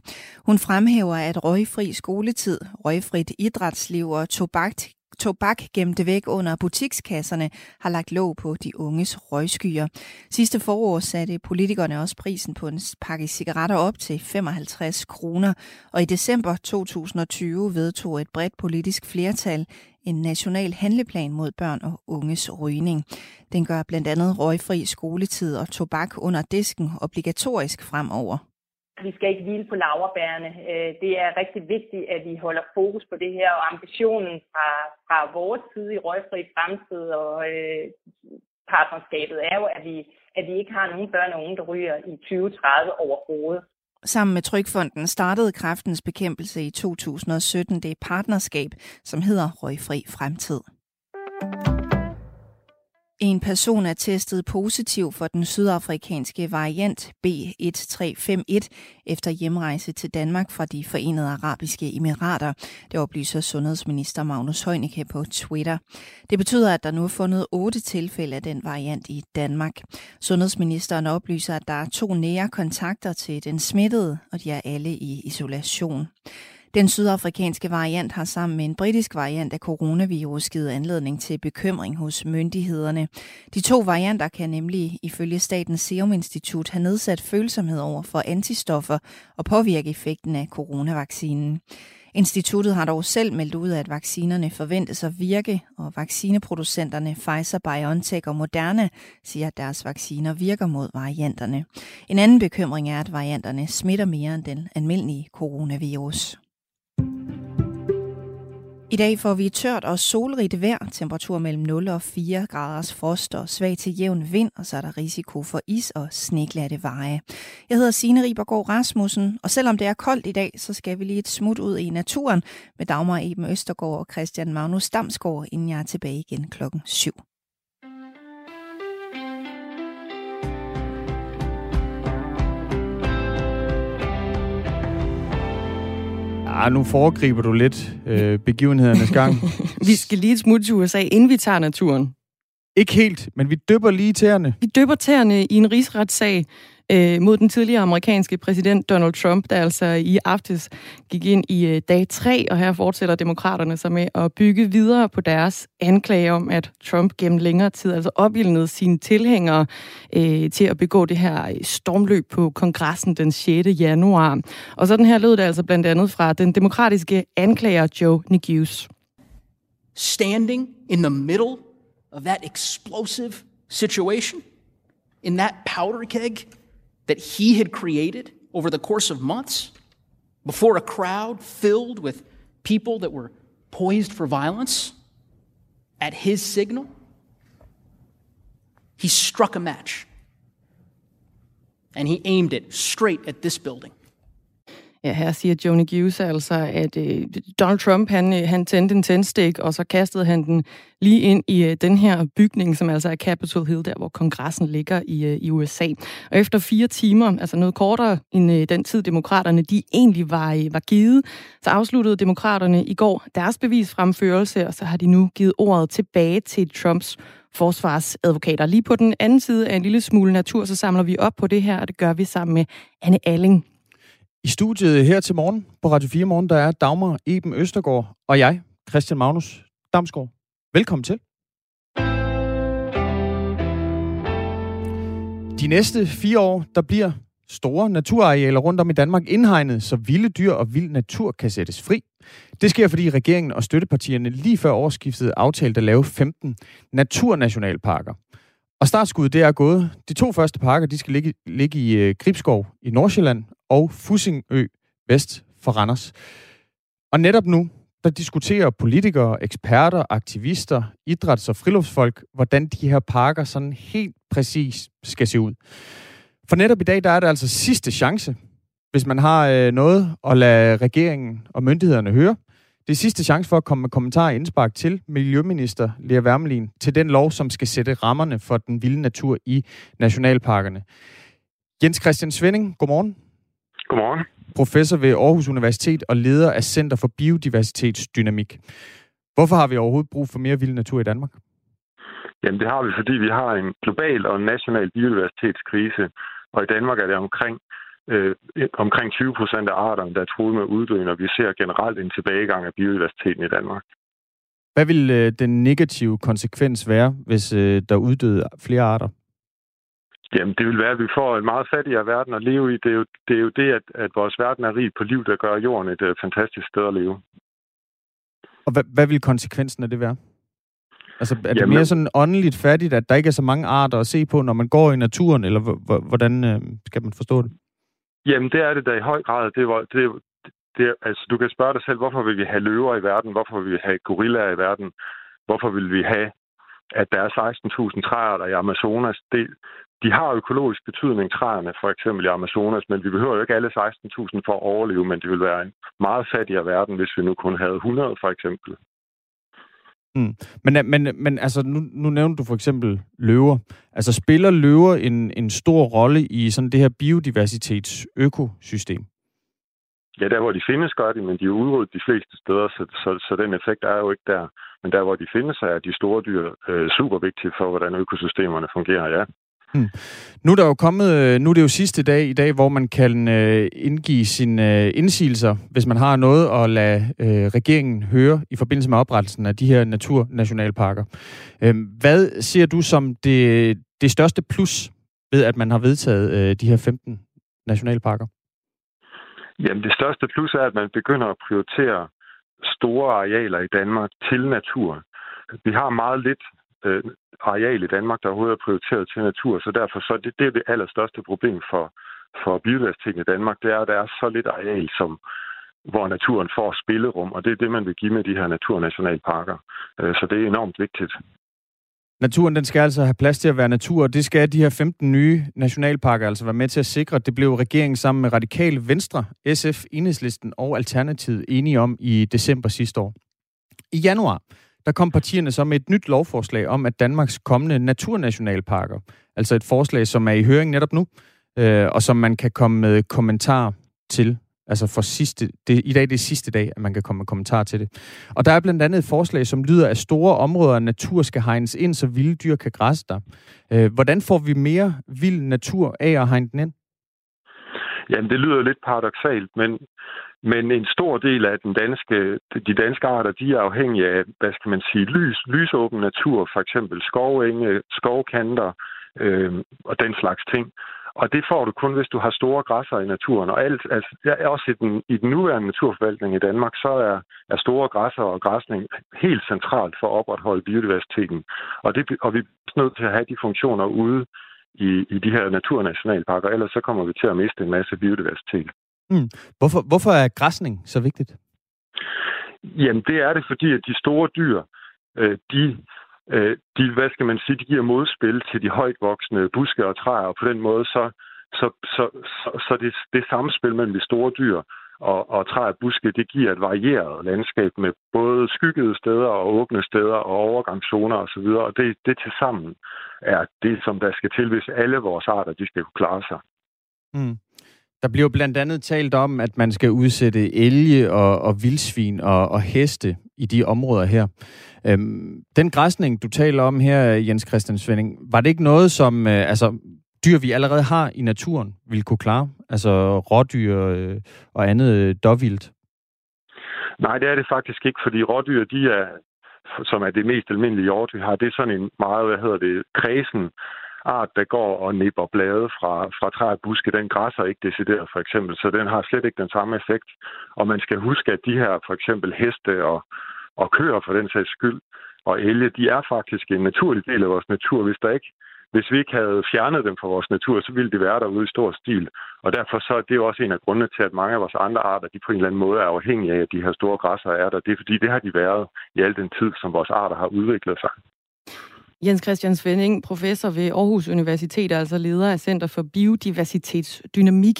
Hun fremhæver, at røgfri skoletid, røgfrit idrætsliv og tobak tobak gemte væk under butikskasserne har lagt låg på de unges røgskyer. Sidste forår satte politikerne også prisen på en pakke cigaretter op til 55 kroner, og i december 2020 vedtog et bredt politisk flertal en national handleplan mod børn og unges rygning. Den gør blandt andet røgfri skoletid og tobak under disken obligatorisk fremover. Vi skal ikke hvile på laverbærene. Øh, det er rigtig vigtigt, at vi holder fokus på det her, og ambitionen fra, fra vores side i Røgfri Fremtid og øh, partnerskabet er jo, at vi, at vi ikke har nogen børn og unge, der ryger i 2030 overhovedet. Sammen med Trykfonden startede kræftens bekæmpelse i 2017 det partnerskab, som hedder Røgfri Fremtid. En person er testet positiv for den sydafrikanske variant B1351 efter hjemrejse til Danmark fra de forenede arabiske emirater. Det oplyser sundhedsminister Magnus Heunicke på Twitter. Det betyder, at der nu er fundet otte tilfælde af den variant i Danmark. Sundhedsministeren oplyser, at der er to nære kontakter til den smittede, og de er alle i isolation. Den sydafrikanske variant har sammen med en britisk variant af coronavirus givet anledning til bekymring hos myndighederne. De to varianter kan nemlig ifølge Statens Serum Institut have nedsat følsomhed over for antistoffer og påvirke effekten af coronavaccinen. Instituttet har dog selv meldt ud, at vaccinerne forventes at virke, og vaccineproducenterne Pfizer-BioNTech og Moderna siger, at deres vacciner virker mod varianterne. En anden bekymring er, at varianterne smitter mere end den almindelige coronavirus. I dag får vi tørt og solrigt vejr, temperatur mellem 0 og 4 graders frost og svag til jævn vind, og så er der risiko for is og sneglatte veje. Jeg hedder Signe Ribergaard Rasmussen, og selvom det er koldt i dag, så skal vi lige et smut ud i naturen med Dagmar Eben Østergaard og Christian Magnus Damsgaard, inden jeg er tilbage igen klokken 7. Ah, nu foregriber du lidt øh, begivenhedernes gang. [LAUGHS] vi skal lige et smut til USA, inden vi tager naturen. Ikke helt, men vi dypper lige tæerne. Vi dypper tæerne i en rigsretssag øh, mod den tidligere amerikanske præsident Donald Trump, der altså i aftes gik ind i øh, dag 3, og her fortsætter demokraterne sig med at bygge videre på deres anklage om, at Trump gennem længere tid altså opildnede sine tilhængere øh, til at begå det her øh, stormløb på kongressen den 6. januar. Og sådan her lød det altså blandt andet fra den demokratiske anklager Joe Neguse. standing in the middle of that explosive situation, in that powder keg that he had created over the course of months, before a crowd filled with people that were poised for violence, at his signal, he struck a match and he aimed it straight at this building. Ja, her siger Joni Gius altså, at øh, Donald Trump, han, øh, han tændte en tændstik, og så kastede han den lige ind i øh, den her bygning, som altså er Capitol Hill, der hvor kongressen ligger i, øh, i USA. Og efter fire timer, altså noget kortere end øh, den tid, demokraterne de egentlig var, øh, var givet, så afsluttede demokraterne i går deres bevisfremførelse, og så har de nu givet ordet tilbage til Trumps forsvarsadvokater. Lige på den anden side af en lille smule natur, så samler vi op på det her, og det gør vi sammen med Anne Alling. I studiet her til morgen på Radio 4 Morgen, der er Dagmar Eben Østergaard og jeg, Christian Magnus Damsgaard. Velkommen til. De næste fire år, der bliver store naturarealer rundt om i Danmark indhegnet, så vilde dyr og vild natur kan sættes fri. Det sker, fordi regeringen og støttepartierne lige før årsskiftet aftalte at lave 15 naturnationalparker. Og startskuddet det er gået. De to første parker de skal ligge, ligge i øh, Gribskov i Nordsjælland og Fussingø vest for Randers. Og netop nu, der diskuterer politikere, eksperter, aktivister, idræts- og friluftsfolk, hvordan de her parker sådan helt præcis skal se ud. For netop i dag, der er det altså sidste chance, hvis man har øh, noget at lade regeringen og myndighederne høre. Det er sidste chance for at komme med kommentarer og indspark til Miljøminister Lea Wermelin til den lov, som skal sætte rammerne for den vilde natur i nationalparkerne. Jens Christian Svending, godmorgen. Godmorgen. Professor ved Aarhus Universitet og leder af Center for Biodiversitetsdynamik. Hvorfor har vi overhovedet brug for mere vild natur i Danmark? Jamen det har vi, fordi vi har en global og national biodiversitetskrise, og i Danmark er det omkring øh, omkring 20 procent af arterne, der er truet med uddøen, og vi ser generelt en tilbagegang af biodiversiteten i Danmark. Hvad vil øh, den negative konsekvens være, hvis øh, der uddøde flere arter? Jamen, det vil være, at vi får en meget fattigere verden at leve i. Det er jo det, er jo det at, at vores verden er rig på liv, der gør jorden et uh, fantastisk sted at leve. Og hvad, hvad vil konsekvensen af det være? Altså, er det Jamen, mere sådan åndeligt fattigt, at der ikke er så mange arter at se på, når man går i naturen, eller hvordan øh, skal man forstå det? Jamen, det er det da i høj grad. Det, var, det, det, altså, du kan spørge dig selv, hvorfor vil vi have løver i verden? Hvorfor vil vi have gorillaer i verden? Hvorfor vil vi have, at der er 16.000 træer i Amazonas? Det, de har økologisk betydning, træerne for eksempel i Amazonas, men vi behøver jo ikke alle 16.000 for at overleve, men det vil være en meget fattigere verden, hvis vi nu kun havde 100 for eksempel. Mm. Men, men, men altså, nu, nu nævnte du for eksempel løver. Altså, spiller løver en, en stor rolle i sådan det her biodiversitetsøkosystem? Ja, der hvor de findes, gør de, men de er udryddet de fleste steder, så, så, så den effekt er jo ikke der. Men der hvor de findes, er de store dyr øh, super vigtige for, hvordan økosystemerne fungerer, ja. Hmm. Nu er der jo kommet, øh, nu er det jo sidste dag i dag, hvor man kan øh, indgive sine øh, indsigelser, hvis man har noget at lade øh, regeringen høre i forbindelse med oprettelsen af de her naturnationalparker. Øh, hvad ser du som det, det største plus ved, at man har vedtaget øh, de her 15 nationalparker? Jamen det største plus er, at man begynder at prioritere store arealer i Danmark til natur. Vi har meget lidt øh, areal i Danmark, der overhovedet er prioriteret til natur, så derfor så det, det er det allerstørste problem for, for biodiversiteten i Danmark, det er, at der er så lidt areal, som, hvor naturen får spillerum, og det er det, man vil give med de her naturnationalparker. Øh, så det er enormt vigtigt. Naturen den skal altså have plads til at være natur, og det skal de her 15 nye nationalparker altså være med til at sikre. Det blev regeringen sammen med Radikale Venstre, SF, Enhedslisten og Alternativet enige om i december sidste år. I januar, der kom partierne så med et nyt lovforslag om, at Danmarks kommende naturnationalparker, altså et forslag, som er i høring netop nu, øh, og som man kan komme med kommentar til. Altså for sidste, det, i dag det er sidste dag, at man kan komme med kommentar til det. Og der er blandt andet et forslag, som lyder, at store områder af natur skal hegnes ind, så vilde dyr kan græsse der. Øh, hvordan får vi mere vild natur af at hegne den ind? Jamen, det lyder lidt paradoxalt, men men en stor del af den danske, de danske arter, de er afhængige af, hvad skal man sige, lys, lysåben natur, for eksempel skovenge, skovkanter øh, og den slags ting. Og det får du kun, hvis du har store græsser i naturen. Og alt, altså, også i den, i den nuværende naturforvaltning i Danmark, så er, er store græsser og græsning helt centralt for at opretholde biodiversiteten. Og, det, og vi er nødt til at have de funktioner ude i, i de her naturnationalparker, ellers så kommer vi til at miste en masse biodiversitet. Mm. Hvorfor, hvorfor er græsning så vigtigt? Jamen, det er det, fordi at de store dyr, øh, de, øh, de, hvad skal man sige, de giver modspil til de højt voksende buske og træer, og på den måde så, så, så, så, så det, det samspil mellem de store dyr og, og træer og buske, det giver et varieret landskab med både skyggede steder og åbne steder og overgangszoner osv., og, og det, det til sammen er det, som der skal til, hvis alle vores arter de skal kunne klare sig. Mm. Der bliver blandt andet talt om, at man skal udsætte elge og, og vildsvin og, og heste i de områder her. Øhm, den græsning, du taler om her, Jens Christian Svending, var det ikke noget, som øh, altså, dyr, vi allerede har i naturen, ville kunne klare? Altså rådyr øh, og andet øh, dårvildt? Nej, det er det faktisk ikke, fordi rådyr, de er, som er det mest almindelige hjort, vi har, det er sådan en meget, hvad hedder det, kredsen art, der går og nipper blade fra, fra træer og buske, den græsser ikke decideret for eksempel, så den har slet ikke den samme effekt. Og man skal huske, at de her for eksempel heste og, og køer for den sags skyld, og elge, de er faktisk en naturlig del af vores natur. Hvis der ikke hvis vi ikke havde fjernet dem fra vores natur, så ville de være derude i stor stil. Og derfor så er det også en af grundene til, at mange af vores andre arter, de på en eller anden måde er afhængige af, at de her store græsser er der. Det er fordi, det har de været i al den tid, som vores arter har udviklet sig. Jens Christian Svending, professor ved Aarhus Universitet, altså leder af Center for Biodiversitetsdynamik.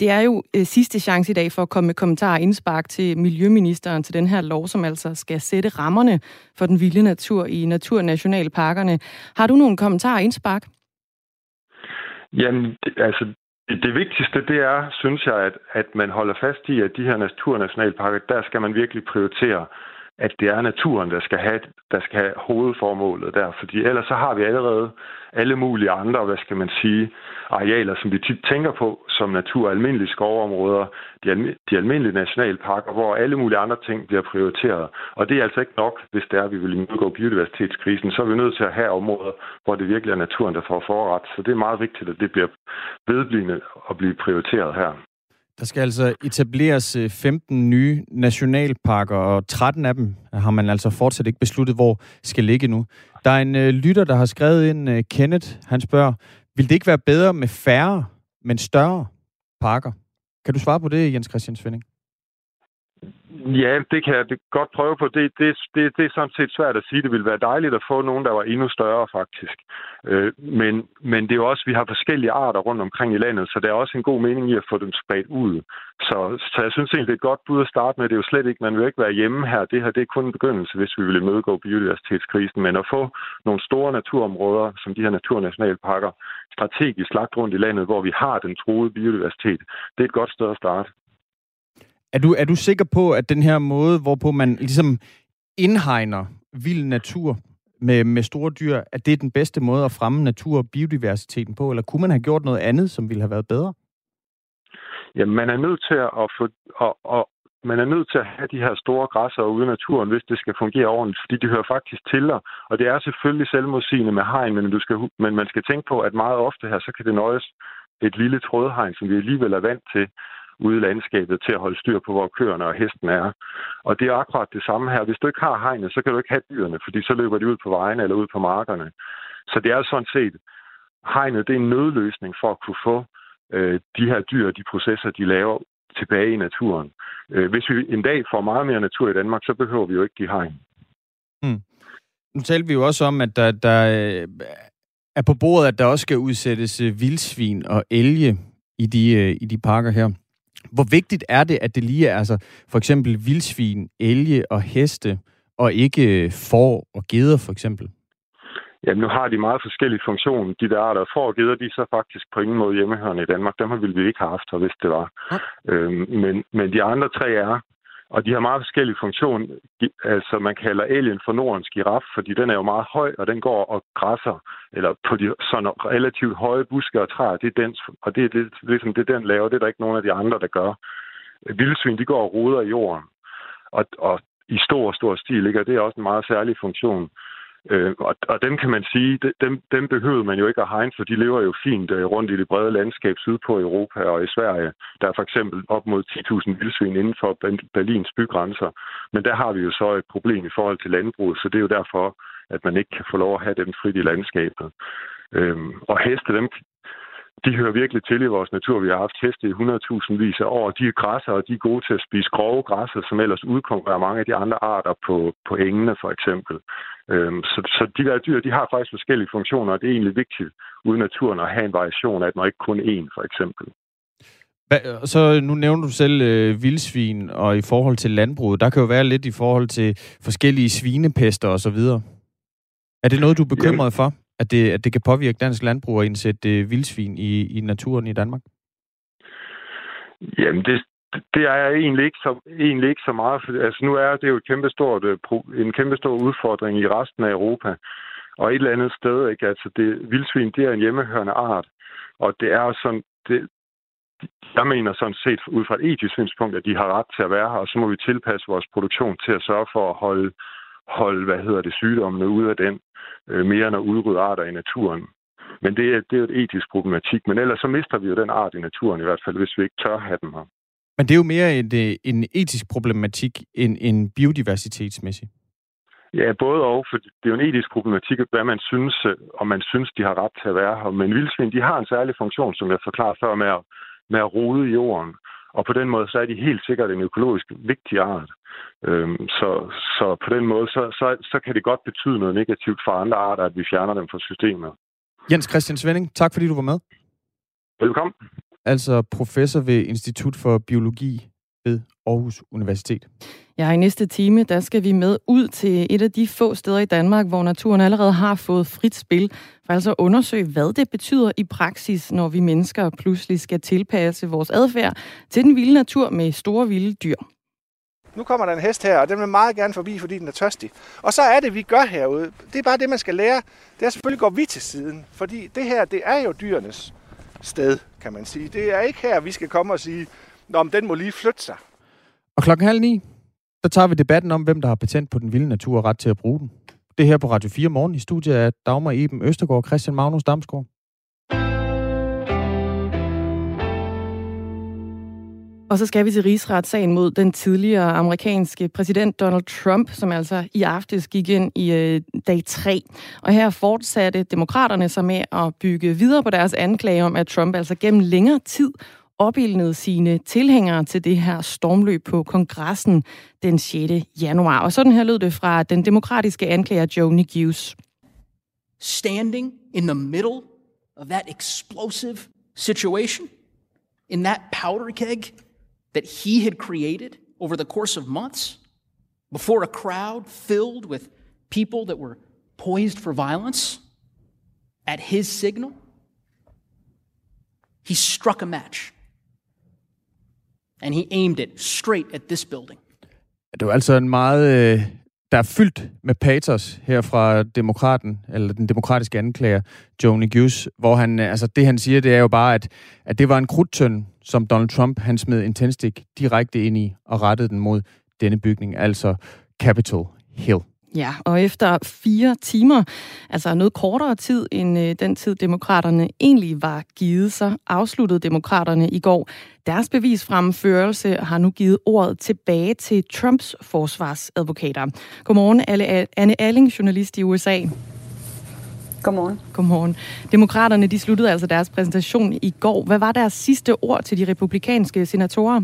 Det er jo øh, sidste chance i dag for at komme med kommentarer og indspark til Miljøministeren til den her lov, som altså skal sætte rammerne for den vilde natur i naturnationalparkerne. Har du nogle kommentarer og indspark? Jamen, altså, det, det vigtigste, det er, synes jeg, at, at man holder fast i, at de her naturnationalparker, der skal man virkelig prioritere at det er naturen, der skal have, der skal have hovedformålet der. Fordi ellers så har vi allerede alle mulige andre, hvad skal man sige, arealer, som vi tit tænker på som natur, almindelige skovområder, de, alm- de almindelige nationalparker, hvor alle mulige andre ting bliver prioriteret. Og det er altså ikke nok, hvis det er, at vi vil imødegå biodiversitetskrisen. Så er vi nødt til at have områder, hvor det virkelig er naturen, der får forret. Så det er meget vigtigt, at det bliver vedblivende at blive prioriteret her. Der skal altså etableres øh, 15 nye nationalparker, og 13 af dem har man altså fortsat ikke besluttet, hvor skal ligge nu. Der er en øh, lytter, der har skrevet ind, øh, Kenneth, han spørger, vil det ikke være bedre med færre, men større parker? Kan du svare på det, Jens Christian Svending? Ja, det kan jeg godt prøve på. Det, det, det, det er sådan set svært at sige. Det ville være dejligt at få nogen, der var endnu større, faktisk. Øh, men, men det er jo også, vi har forskellige arter rundt omkring i landet, så der er også en god mening i at få dem spredt ud. Så, så jeg synes egentlig, det er et godt bud at starte med. Det er jo slet ikke, man vil ikke være hjemme her. Det her det er kun en begyndelse, hvis vi vil imødegå biodiversitetskrisen. Men at få nogle store naturområder, som de her naturnationalparker, strategisk lagt rundt i landet, hvor vi har den troede biodiversitet, det er et godt sted at starte. Er du, er du sikker på, at den her måde, hvorpå man ligesom indhegner vild natur med, med store dyr, at det er den bedste måde at fremme natur og biodiversiteten på? Eller kunne man have gjort noget andet, som ville have været bedre? Jamen, man er nødt til at få, og, og, man er nødt til at have de her store græsser ude i naturen, hvis det skal fungere ordentligt, fordi de hører faktisk til dig. Og det er selvfølgelig selvmodsigende med hegn, men, du skal, men man skal tænke på, at meget ofte her, så kan det nøjes et lille trådhegn, som vi alligevel er vant til ude i landskabet til at holde styr på, hvor køerne og hesten er. Og det er akkurat det samme her. Hvis du ikke har hegnet, så kan du ikke have dyrene, fordi så løber de ud på vejene eller ud på markerne. Så det er sådan set, hegnet det er en nødløsning for at kunne få øh, de her dyr og de processer, de laver tilbage i naturen. Øh, hvis vi en dag får meget mere natur i Danmark, så behøver vi jo ikke de hegn. Mm. Nu talte vi jo også om, at der, der øh, er på bordet, at der også skal udsættes øh, vildsvin og elge i de, øh, i de parker her. Hvor vigtigt er det, at det lige er altså, for eksempel vildsvin, elge og heste, og ikke får og geder for eksempel? Jamen, nu har de meget forskellige funktioner. De der arter får og geder, de er så faktisk på ingen måde hjemmehørende i Danmark. Dem ville vi ikke have haft, hvis det var. Ja. Øhm, men, men de andre tre er, og de har meget forskellige funktioner. Altså, man kalder alien for Nordens giraf, fordi den er jo meget høj, og den går og græsser, eller på de sådan relativt høje buske og træer. Det er den, og det er det, ligesom det, den laver. Det er der ikke nogen af de andre, der gør. Vildsvin, de går og ruder i jorden. Og, og i stor, stor stil, ikke? og det er også en meget særlig funktion. Øh, og, og dem kan man sige, dem, dem behøver man jo ikke at hegne, for de lever jo fint øh, rundt i det brede landskab sydpå i Europa og i Sverige. Der er for eksempel op mod 10.000 vildsvin inden for Berlins bygrænser. Men der har vi jo så et problem i forhold til landbruget, så det er jo derfor, at man ikke kan få lov at have dem frit i landskabet. Øhm, og heste, dem, de hører virkelig til i vores natur. Vi har haft heste i 100.000 vis af år. De er græsser, og de er gode til at spise grove græsser, som ellers udkonkurrerer mange af de andre arter på, på engene, for eksempel. Øhm, så, så de der dyr, de har faktisk forskellige funktioner, og det er egentlig vigtigt ude i naturen at have en variation af dem, og ikke kun én, for eksempel. Så nu nævner du selv øh, vildsvin, og i forhold til landbruget, der kan jo være lidt i forhold til forskellige svinepester osv. Er det noget, du er bekymret for? At det, at det kan påvirke dansk landbrug at indsætte øh, vildsvin i, i naturen i Danmark? Jamen, det, det er egentlig ikke så, egentlig ikke så meget. For, altså, nu er det jo et kæmpestort, øh, en kæmpestor udfordring i resten af Europa. Og et eller andet sted, ikke? Altså, det, vildsvin, det er en hjemmehørende art. Og det er sådan, det, jeg mener sådan set ud fra et etisk synspunkt, at de har ret til at være her, og så må vi tilpasse vores produktion til at sørge for at holde, holde hvad hedder det, sygdommene ude af den øh, mere end at udrydde arter i naturen. Men det er, det er jo et etisk problematik. Men ellers så mister vi jo den art i naturen i hvert fald, hvis vi ikke tør have dem her. Men det er jo mere en, øh, en etisk problematik end en biodiversitetsmæssig. Ja, både og, for det er jo en etisk problematik, hvad man synes, øh, om man synes, de har ret til at være her. Men vildsvin, de har en særlig funktion, som jeg forklarede før, med at, med at rode i jorden. Og på den måde, så er de helt sikkert en økologisk vigtig art. Øhm, så, så på den måde, så, så, så kan det godt betyde noget negativt for andre arter, at vi fjerner dem fra systemet. Jens Christian Svending, tak fordi du var med. Velkommen. Altså professor ved Institut for Biologi ved Aarhus Universitet. Ja, i næste time, der skal vi med ud til et af de få steder i Danmark, hvor naturen allerede har fået frit spil, for altså at undersøge, hvad det betyder i praksis, når vi mennesker pludselig skal tilpasse vores adfærd til den vilde natur med store vilde dyr. Nu kommer der en hest her, og den vil meget gerne forbi, fordi den er tørstig. Og så er det, vi gør herude. Det er bare det, man skal lære. Det er selvfølgelig går vi til siden, fordi det her, det er jo dyrenes sted, kan man sige. Det er ikke her, vi skal komme og sige, om den må lige flytte sig. Og klokken halv ni, der tager vi debatten om, hvem der har patent på den vilde natur og ret til at bruge den. Det her på Radio 4 morgen i studiet af Dagmar Eben Østergaard og Christian Magnus Damsgaard. Og så skal vi til rigsretssagen mod den tidligere amerikanske præsident Donald Trump, som altså i aftes gik ind i øh, dag 3. Og her fortsatte demokraterne sig med at bygge videre på deres anklage om, at Trump altså gennem længere tid opildnede sine tilhængere til det her stormløb på kongressen den 6. januar. Og sådan her lød det fra den demokratiske anklager Niguse. Standing in the middle of that explosive situation, in that powder keg that he had created over the course of months, before a crowd filled with people that were poised for violence, at his signal, he struck a match and he aimed it straight at this building. Det var altså en meget, øh, der er fyldt med patos her fra demokraten, eller den demokratiske anklager, Joni Gius, hvor han, øh, altså det han siger, det er jo bare, at, at det var en krudtøn, som Donald Trump, han smed en tændstik direkte ind i og rettede den mod denne bygning, altså Capitol Hill. Ja, og efter fire timer, altså noget kortere tid end øh, den tid, demokraterne egentlig var givet, så afsluttede demokraterne i går deres bevisfremførelse og har nu givet ordet tilbage til Trumps forsvarsadvokater. Godmorgen, Anne Alling, journalist i USA. Godmorgen. Godmorgen. Demokraterne de sluttede altså deres præsentation i går. Hvad var deres sidste ord til de republikanske senatorer?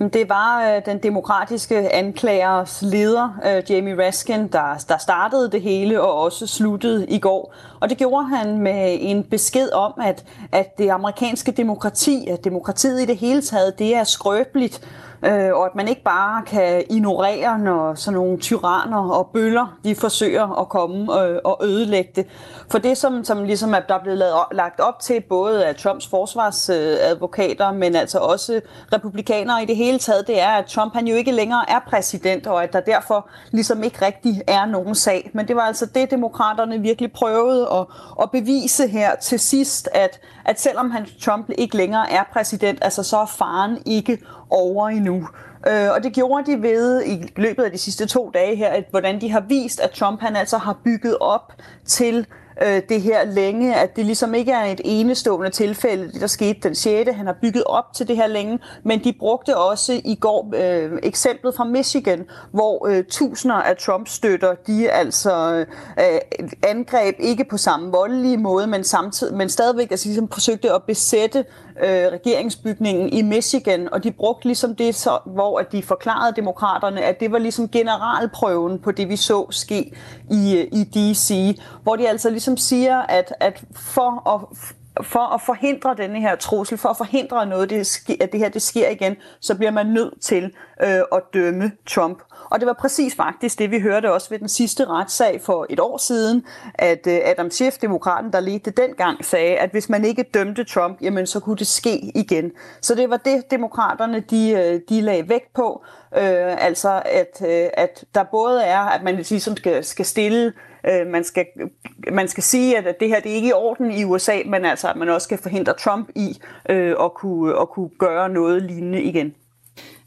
Det var øh, den demokratiske anklagers leder, øh, Jamie Raskin, der, der startede det hele og også sluttede i går. Og det gjorde han med en besked om, at, at det amerikanske demokrati, at demokratiet i det hele taget, det er skrøbeligt, øh, og at man ikke bare kan ignorere, når sådan nogle tyranner og bøller, de forsøger at komme øh, og ødelægge det. For det, som, som ligesom er, der er blevet lagt op til, både af Trumps forsvarsadvokater, øh, men altså også republikanere i det hele taget, det er, at Trump han jo ikke længere er præsident, og at der derfor ligesom ikke rigtig er nogen sag. Men det var altså det, demokraterne virkelig prøvede at, at bevise her til sidst, at, at selvom han Trump ikke længere er præsident, altså så er faren ikke over endnu. Øh, og det gjorde de ved i løbet af de sidste to dage her, at, hvordan de har vist, at Trump han altså har bygget op til øh, det her længe, at det ligesom ikke er et enestående tilfælde, det der skete den 6. Han har bygget op til det her længe, men de brugte også i går øh, eksemplet fra Michigan, hvor øh, tusinder af Trump-støtter, de altså øh, angreb ikke på samme voldelige måde, men, samtidig, men stadigvæk altså, ligesom forsøgte at besætte øh, regeringsbygningen i Michigan, og de brugte ligesom det, så, hvor at de forklarede demokraterne, at det var ligesom generalprøven på det, vi så ske i, øh, i D.C., hvor de altså ligesom siger, at, at for at for at forhindre denne her trussel, for at forhindre noget, det sker, at det her det sker igen, så bliver man nødt til øh, at dømme Trump. Og det var præcis faktisk det, vi hørte også ved den sidste retssag for et år siden, at øh, Adam Schiff, demokraten, der ledte dengang, sagde, at hvis man ikke dømte Trump, jamen så kunne det ske igen. Så det var det, demokraterne de, øh, de lagde vægt på, øh, altså at, øh, at der både er, at man ligesom skal, skal stille Øh, man, skal, man skal sige, at det her det er ikke i orden i USA, men altså, at man også skal forhindre Trump i øh, at, kunne, at kunne gøre noget lignende igen.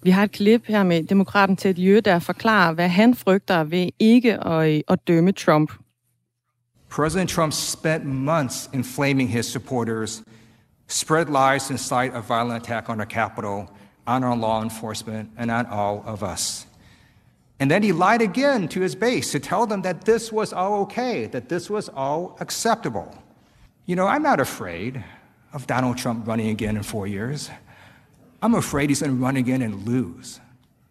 Vi har et klip her med demokraten Ted Jø, der forklarer, hvad han frygter ved ikke at, øh, at dømme Trump. President Trump spent months inflaming his supporters, spread lies in incite a violent attack on our Capitol, on our law enforcement, and on all of us. And then he lied again to his base to tell them that this was all okay, that this was all acceptable. You know, I'm not afraid of Donald Trump running again in four years. I'm afraid he's going to run again and lose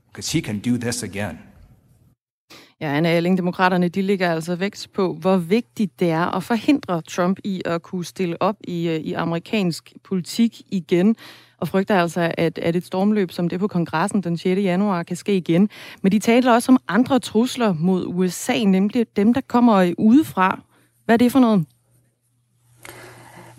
because he can do this again. Ja, Anna Elling, demokraterne de ligger altså vægt på, hvor vigtigt det er at forhindre Trump i at kunne stille op i, øh, i amerikansk politik igen og frygter altså, at, at et stormløb som det på kongressen den 6. januar kan ske igen. Men de taler også om andre trusler mod USA, nemlig dem, der kommer udefra. Hvad er det for noget?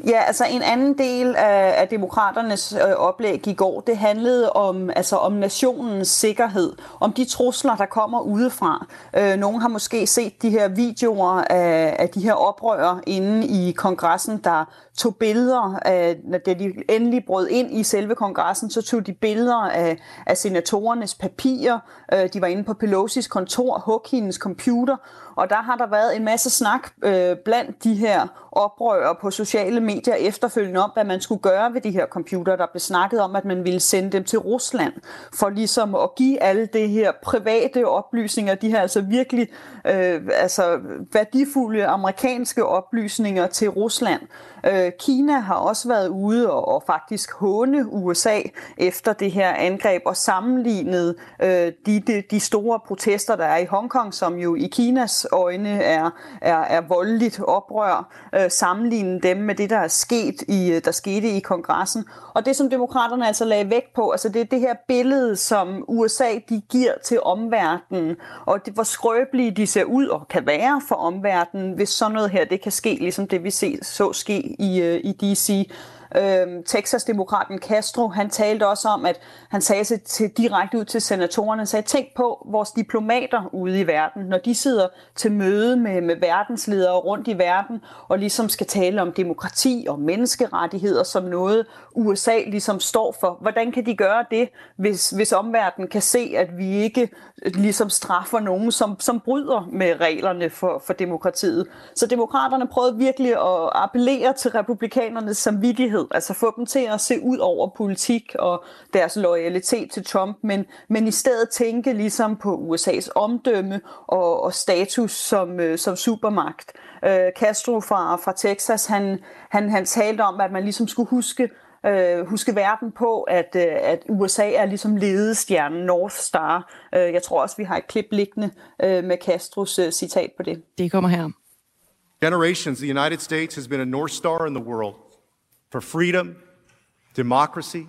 Ja, altså en anden del af, af demokraternes øh, oplæg i går, det handlede om, altså om nationens sikkerhed, om de trusler, der kommer udefra. Øh, nogle har måske set de her videoer af, af de her oprører inde i kongressen, der tog billeder af, når de endelig brød ind i selve kongressen, så tog de billeder af, af senatorernes papirer. Øh, de var inde på Pelosi's kontor, hug hendes computer, og der har der været en masse snak øh, blandt de her oprører på sociale medier efterfølgende om, hvad man skulle gøre ved de her computer. Der blev snakket om, at man ville sende dem til Rusland for ligesom at give alle det her private oplysninger, de her altså virkelig øh, altså værdifulde amerikanske oplysninger til Rusland. Øh, Øh, Kina har også været ude og, og faktisk håne USA efter det her angreb og sammenlignet øh, de, de, de store protester, der er i Hongkong, som jo i Kinas øjne er, er, er voldeligt oprør, øh, sammenlignet dem med det, der er sket i, øh, der skete i kongressen. Og det, som demokraterne altså lagde vægt på, altså det er det her billede, som USA de giver til omverdenen, og det, hvor skrøbelige de ser ud og kan være for omverdenen, hvis sådan noget her det kan ske, ligesom det vi se, så ske i, DC. Øhm, Texas-demokraten Castro, han talte også om, at han sagde sig til, direkte ud til senatorerne, han sagde, tænk på vores diplomater ude i verden, når de sidder til møde med, med verdensledere rundt i verden, og ligesom skal tale om demokrati og menneskerettigheder som noget, USA ligesom står for. Hvordan kan de gøre det, hvis, hvis omverdenen kan se, at vi ikke øh, ligesom straffer nogen, som, som bryder med reglerne for, for demokratiet? Så demokraterne prøvede virkelig at appellere til republikanernes samvittighed samvittighed, altså få dem til at se ud over politik og deres loyalitet til Trump, men, men i stedet tænke ligesom på USA's omdømme og, og status som, øh, som supermagt. Øh, Castro fra, fra Texas, han, han, han talte om, at man ligesom skulle huske, øh, huske verden på, at, øh, at USA er ligesom ledestjernen North Star. Øh, jeg tror også, vi har et klip liggende øh, med Castros øh, citat på det. Det kommer her. Generations, the United States has been a North Star in the world. For freedom, democracy,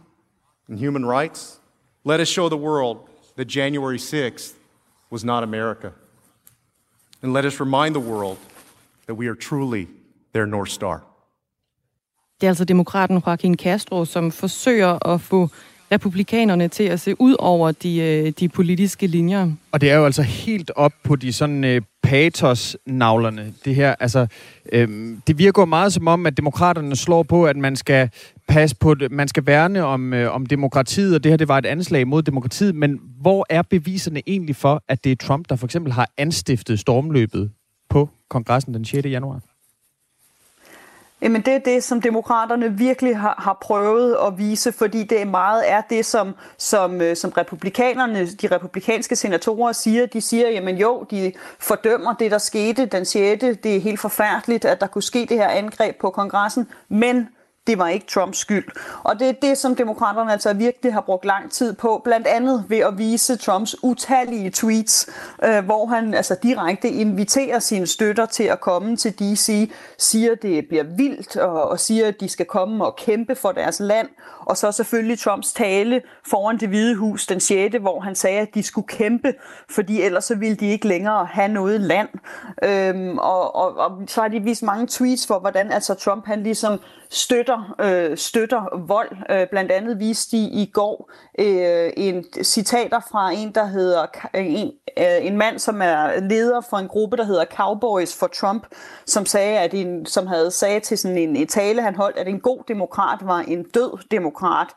and human rights, let us show the world that January 6th was not America. And let us remind the world that we are truly their North Star. Det er altså demokraten Joaquin Castro, som forsøger at få republikanerne til at se ud over de, øh, de politiske linjer. Og det er jo altså helt op på de sådan øh, patos-navlerne, det her. Altså, øh, det virker meget som om, at demokraterne slår på, at man skal passe på, man skal værne om, øh, om demokratiet, og det her det var et anslag mod demokratiet, men hvor er beviserne egentlig for, at det er Trump, der for eksempel har anstiftet stormløbet på kongressen den 6. januar? Jamen det er det, som demokraterne virkelig har, har prøvet at vise, fordi det meget er det, som, som, øh, som republikanerne, de republikanske senatorer siger. De siger, jamen jo, de fordømmer det, der skete den 6. Det er helt forfærdeligt, at der kunne ske det her angreb på kongressen, men det var ikke Trumps skyld. Og det er det, som demokraterne altså virkelig har brugt lang tid på, blandt andet ved at vise Trumps utallige tweets, øh, hvor han altså direkte inviterer sine støtter til at komme til DC, siger, det bliver vildt, og, og siger, at de skal komme og kæmpe for deres land. Og så selvfølgelig Trumps tale foran det hvide hus den 6., hvor han sagde, at de skulle kæmpe, fordi ellers så ville de ikke længere have noget land. Øhm, og, og, og så har de vist mange tweets for, hvordan altså Trump han ligesom støtter, øh, støtter vold. Øh, blandt andet viste de i går øh, en citater fra en, der hedder en, øh, en mand, som er leder for en gruppe, der hedder Cowboys for Trump, som sagde, at en, som havde sagt til sådan en, en tale, han holdt, at en god demokrat var en død demokrat.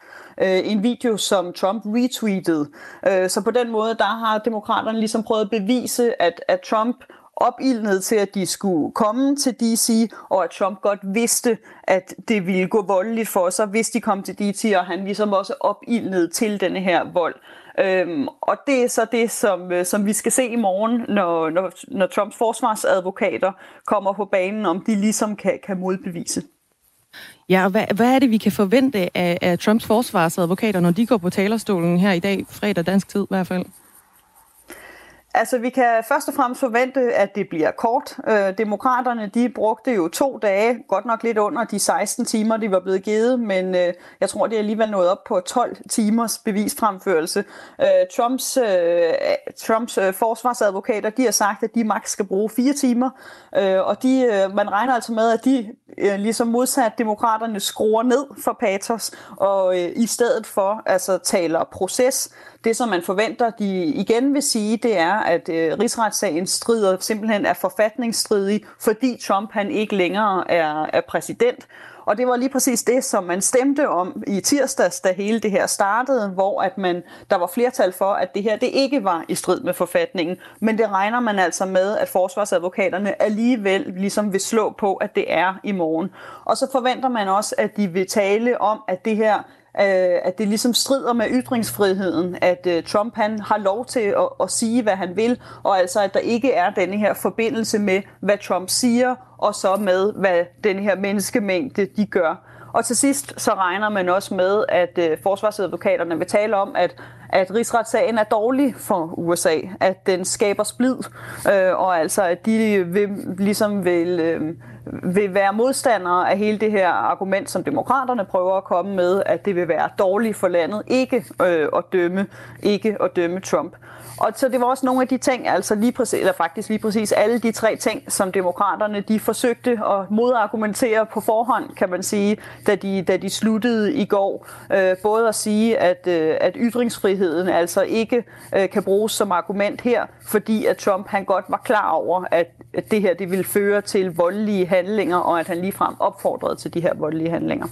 Øh, en video, som Trump retweetede. Øh, så på den måde, der har demokraterne ligesom prøvet at bevise, at, at Trump opildnet til, at de skulle komme til DC, og at Trump godt vidste, at det ville gå voldeligt for sig, hvis de kom til DC, og han ligesom også opildnet til denne her vold. Øhm, og det er så det, som, øh, som vi skal se i morgen, når, når, når Trumps forsvarsadvokater kommer på banen, om de ligesom kan, kan modbevise. Ja, og hvad, hvad er det, vi kan forvente af, af Trumps forsvarsadvokater, når de går på talerstolen her i dag, fredag dansk tid i hvert fald? Altså, vi kan først og fremmest forvente, at det bliver kort. Øh, demokraterne, de brugte jo to dage, godt nok lidt under de 16 timer, de var blevet givet, men øh, jeg tror, det er alligevel nået op på 12 timers bevisfremførelse. Øh, Trumps, øh, Trumps øh, forsvarsadvokater, de har sagt, at de maks skal bruge fire timer, øh, og de, øh, man regner altså med, at de øh, ligesom modsat demokraterne skruer ned for patos, og øh, i stedet for altså taler proces, det, som man forventer, de igen vil sige, det er, at øh, rigsretssagen strider simpelthen er forfatningsstridig, fordi Trump han ikke længere er, er præsident. Og det var lige præcis det, som man stemte om i tirsdags, da hele det her startede, hvor at man, der var flertal for, at det her det ikke var i strid med forfatningen. Men det regner man altså med, at forsvarsadvokaterne alligevel ligesom vil slå på, at det er i morgen. Og så forventer man også, at de vil tale om, at det her øh, at det ligesom strider med ytringsfriheden, at øh, Trump han har lov til at, at sige, hvad han vil, og altså at der ikke er denne her forbindelse med, hvad Trump siger, og så med, hvad den her menneskemængde de gør. Og til sidst så regner man også med, at øh, forsvarsadvokaterne vil tale om, at at rigsretssagen er dårlig for USA, at den skaber splid, øh, og altså at de vil, ligesom vil, øh, vil være modstandere af hele det her argument, som demokraterne prøver at komme med, at det vil være dårligt for landet ikke øh, at dømme, ikke at dømme Trump. Og så det var også nogle af de ting, altså lige præcis, eller faktisk lige præcis alle de tre ting, som demokraterne de forsøgte at modargumentere på forhånd, kan man sige, da de, da de sluttede i går. Øh, både at sige, at, øh, at ytringsfriheden altså ikke øh, kan bruges som argument her, fordi at Trump han godt var klar over, at, at det her det ville føre til voldelige handlinger, og at han ligefrem opfordrede til de her voldelige handlinger.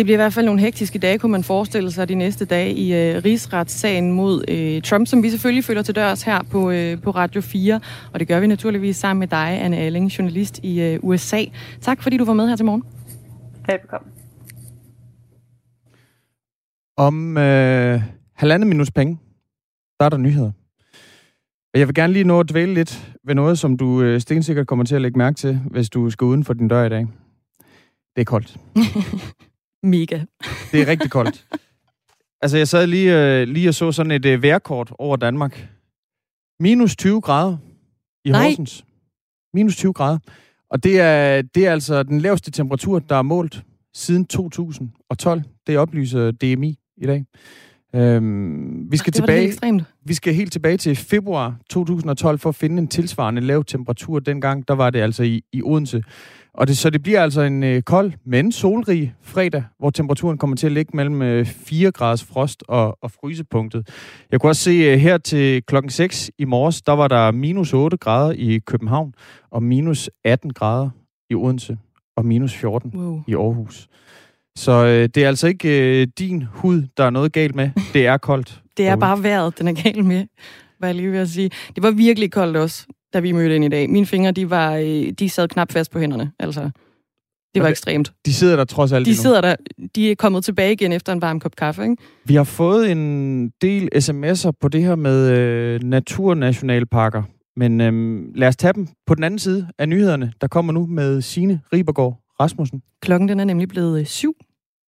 Det bliver i hvert fald nogle hektiske dage, kunne man forestille sig, de næste dage i øh, rigsretssagen mod øh, Trump, som vi selvfølgelig følger til dørs her på, øh, på Radio 4. Og det gør vi naturligvis sammen med dig, Anne Alling, journalist i øh, USA. Tak fordi du var med her til morgen. Velkommen. Om øh, halvandet minuts penge, der er der nyheder. Jeg vil gerne lige nå at dvæle lidt ved noget, som du øh, stensikkert kommer til at lægge mærke til, hvis du skal uden for din dør i dag. Det er koldt. [LAUGHS] Mega. Det er rigtig koldt. Altså, jeg sad lige, øh, lige og så sådan et øh, vejrkort over Danmark. Minus 20 grader i Nej. Horsens. Minus 20 grader. Og det er, det er altså den laveste temperatur, der er målt siden 2012. Det oplyser DMI i dag. Øhm, vi skal helt tilbage. Vi skal helt tilbage til februar 2012 for at finde en tilsvarende lav temperatur. Dengang der var det altså i, i Odense. Og det, så det bliver altså en øh, kold, men solrig fredag, hvor temperaturen kommer til at ligge mellem øh, 4 graders frost og, og frysepunktet. Jeg kunne også se øh, her til klokken 6 i morges, der var der minus 8 grader i København, og minus 18 grader i Odense, og minus 14 wow. i Aarhus. Så øh, det er altså ikke øh, din hud, der er noget galt med. Det er koldt. Det er bare vejret, den er galt med, hvad jeg lige vil sige. Det var virkelig koldt også, da vi mødte ind i dag. Mine fingre, de, var, øh, de sad knap fast på hænderne. Altså, det var Okay. ekstremt. De sidder der trods alt De endnu. sidder der, de er kommet tilbage igen efter en varm kop kaffe, ikke? Vi har fået en del sms'er på det her med øh, naturnationalparker. Men øh, lad os tage dem på den anden side af nyhederne, der kommer nu med Sine Ribergaard Rasmussen. Klokken den er nemlig blevet øh, syv.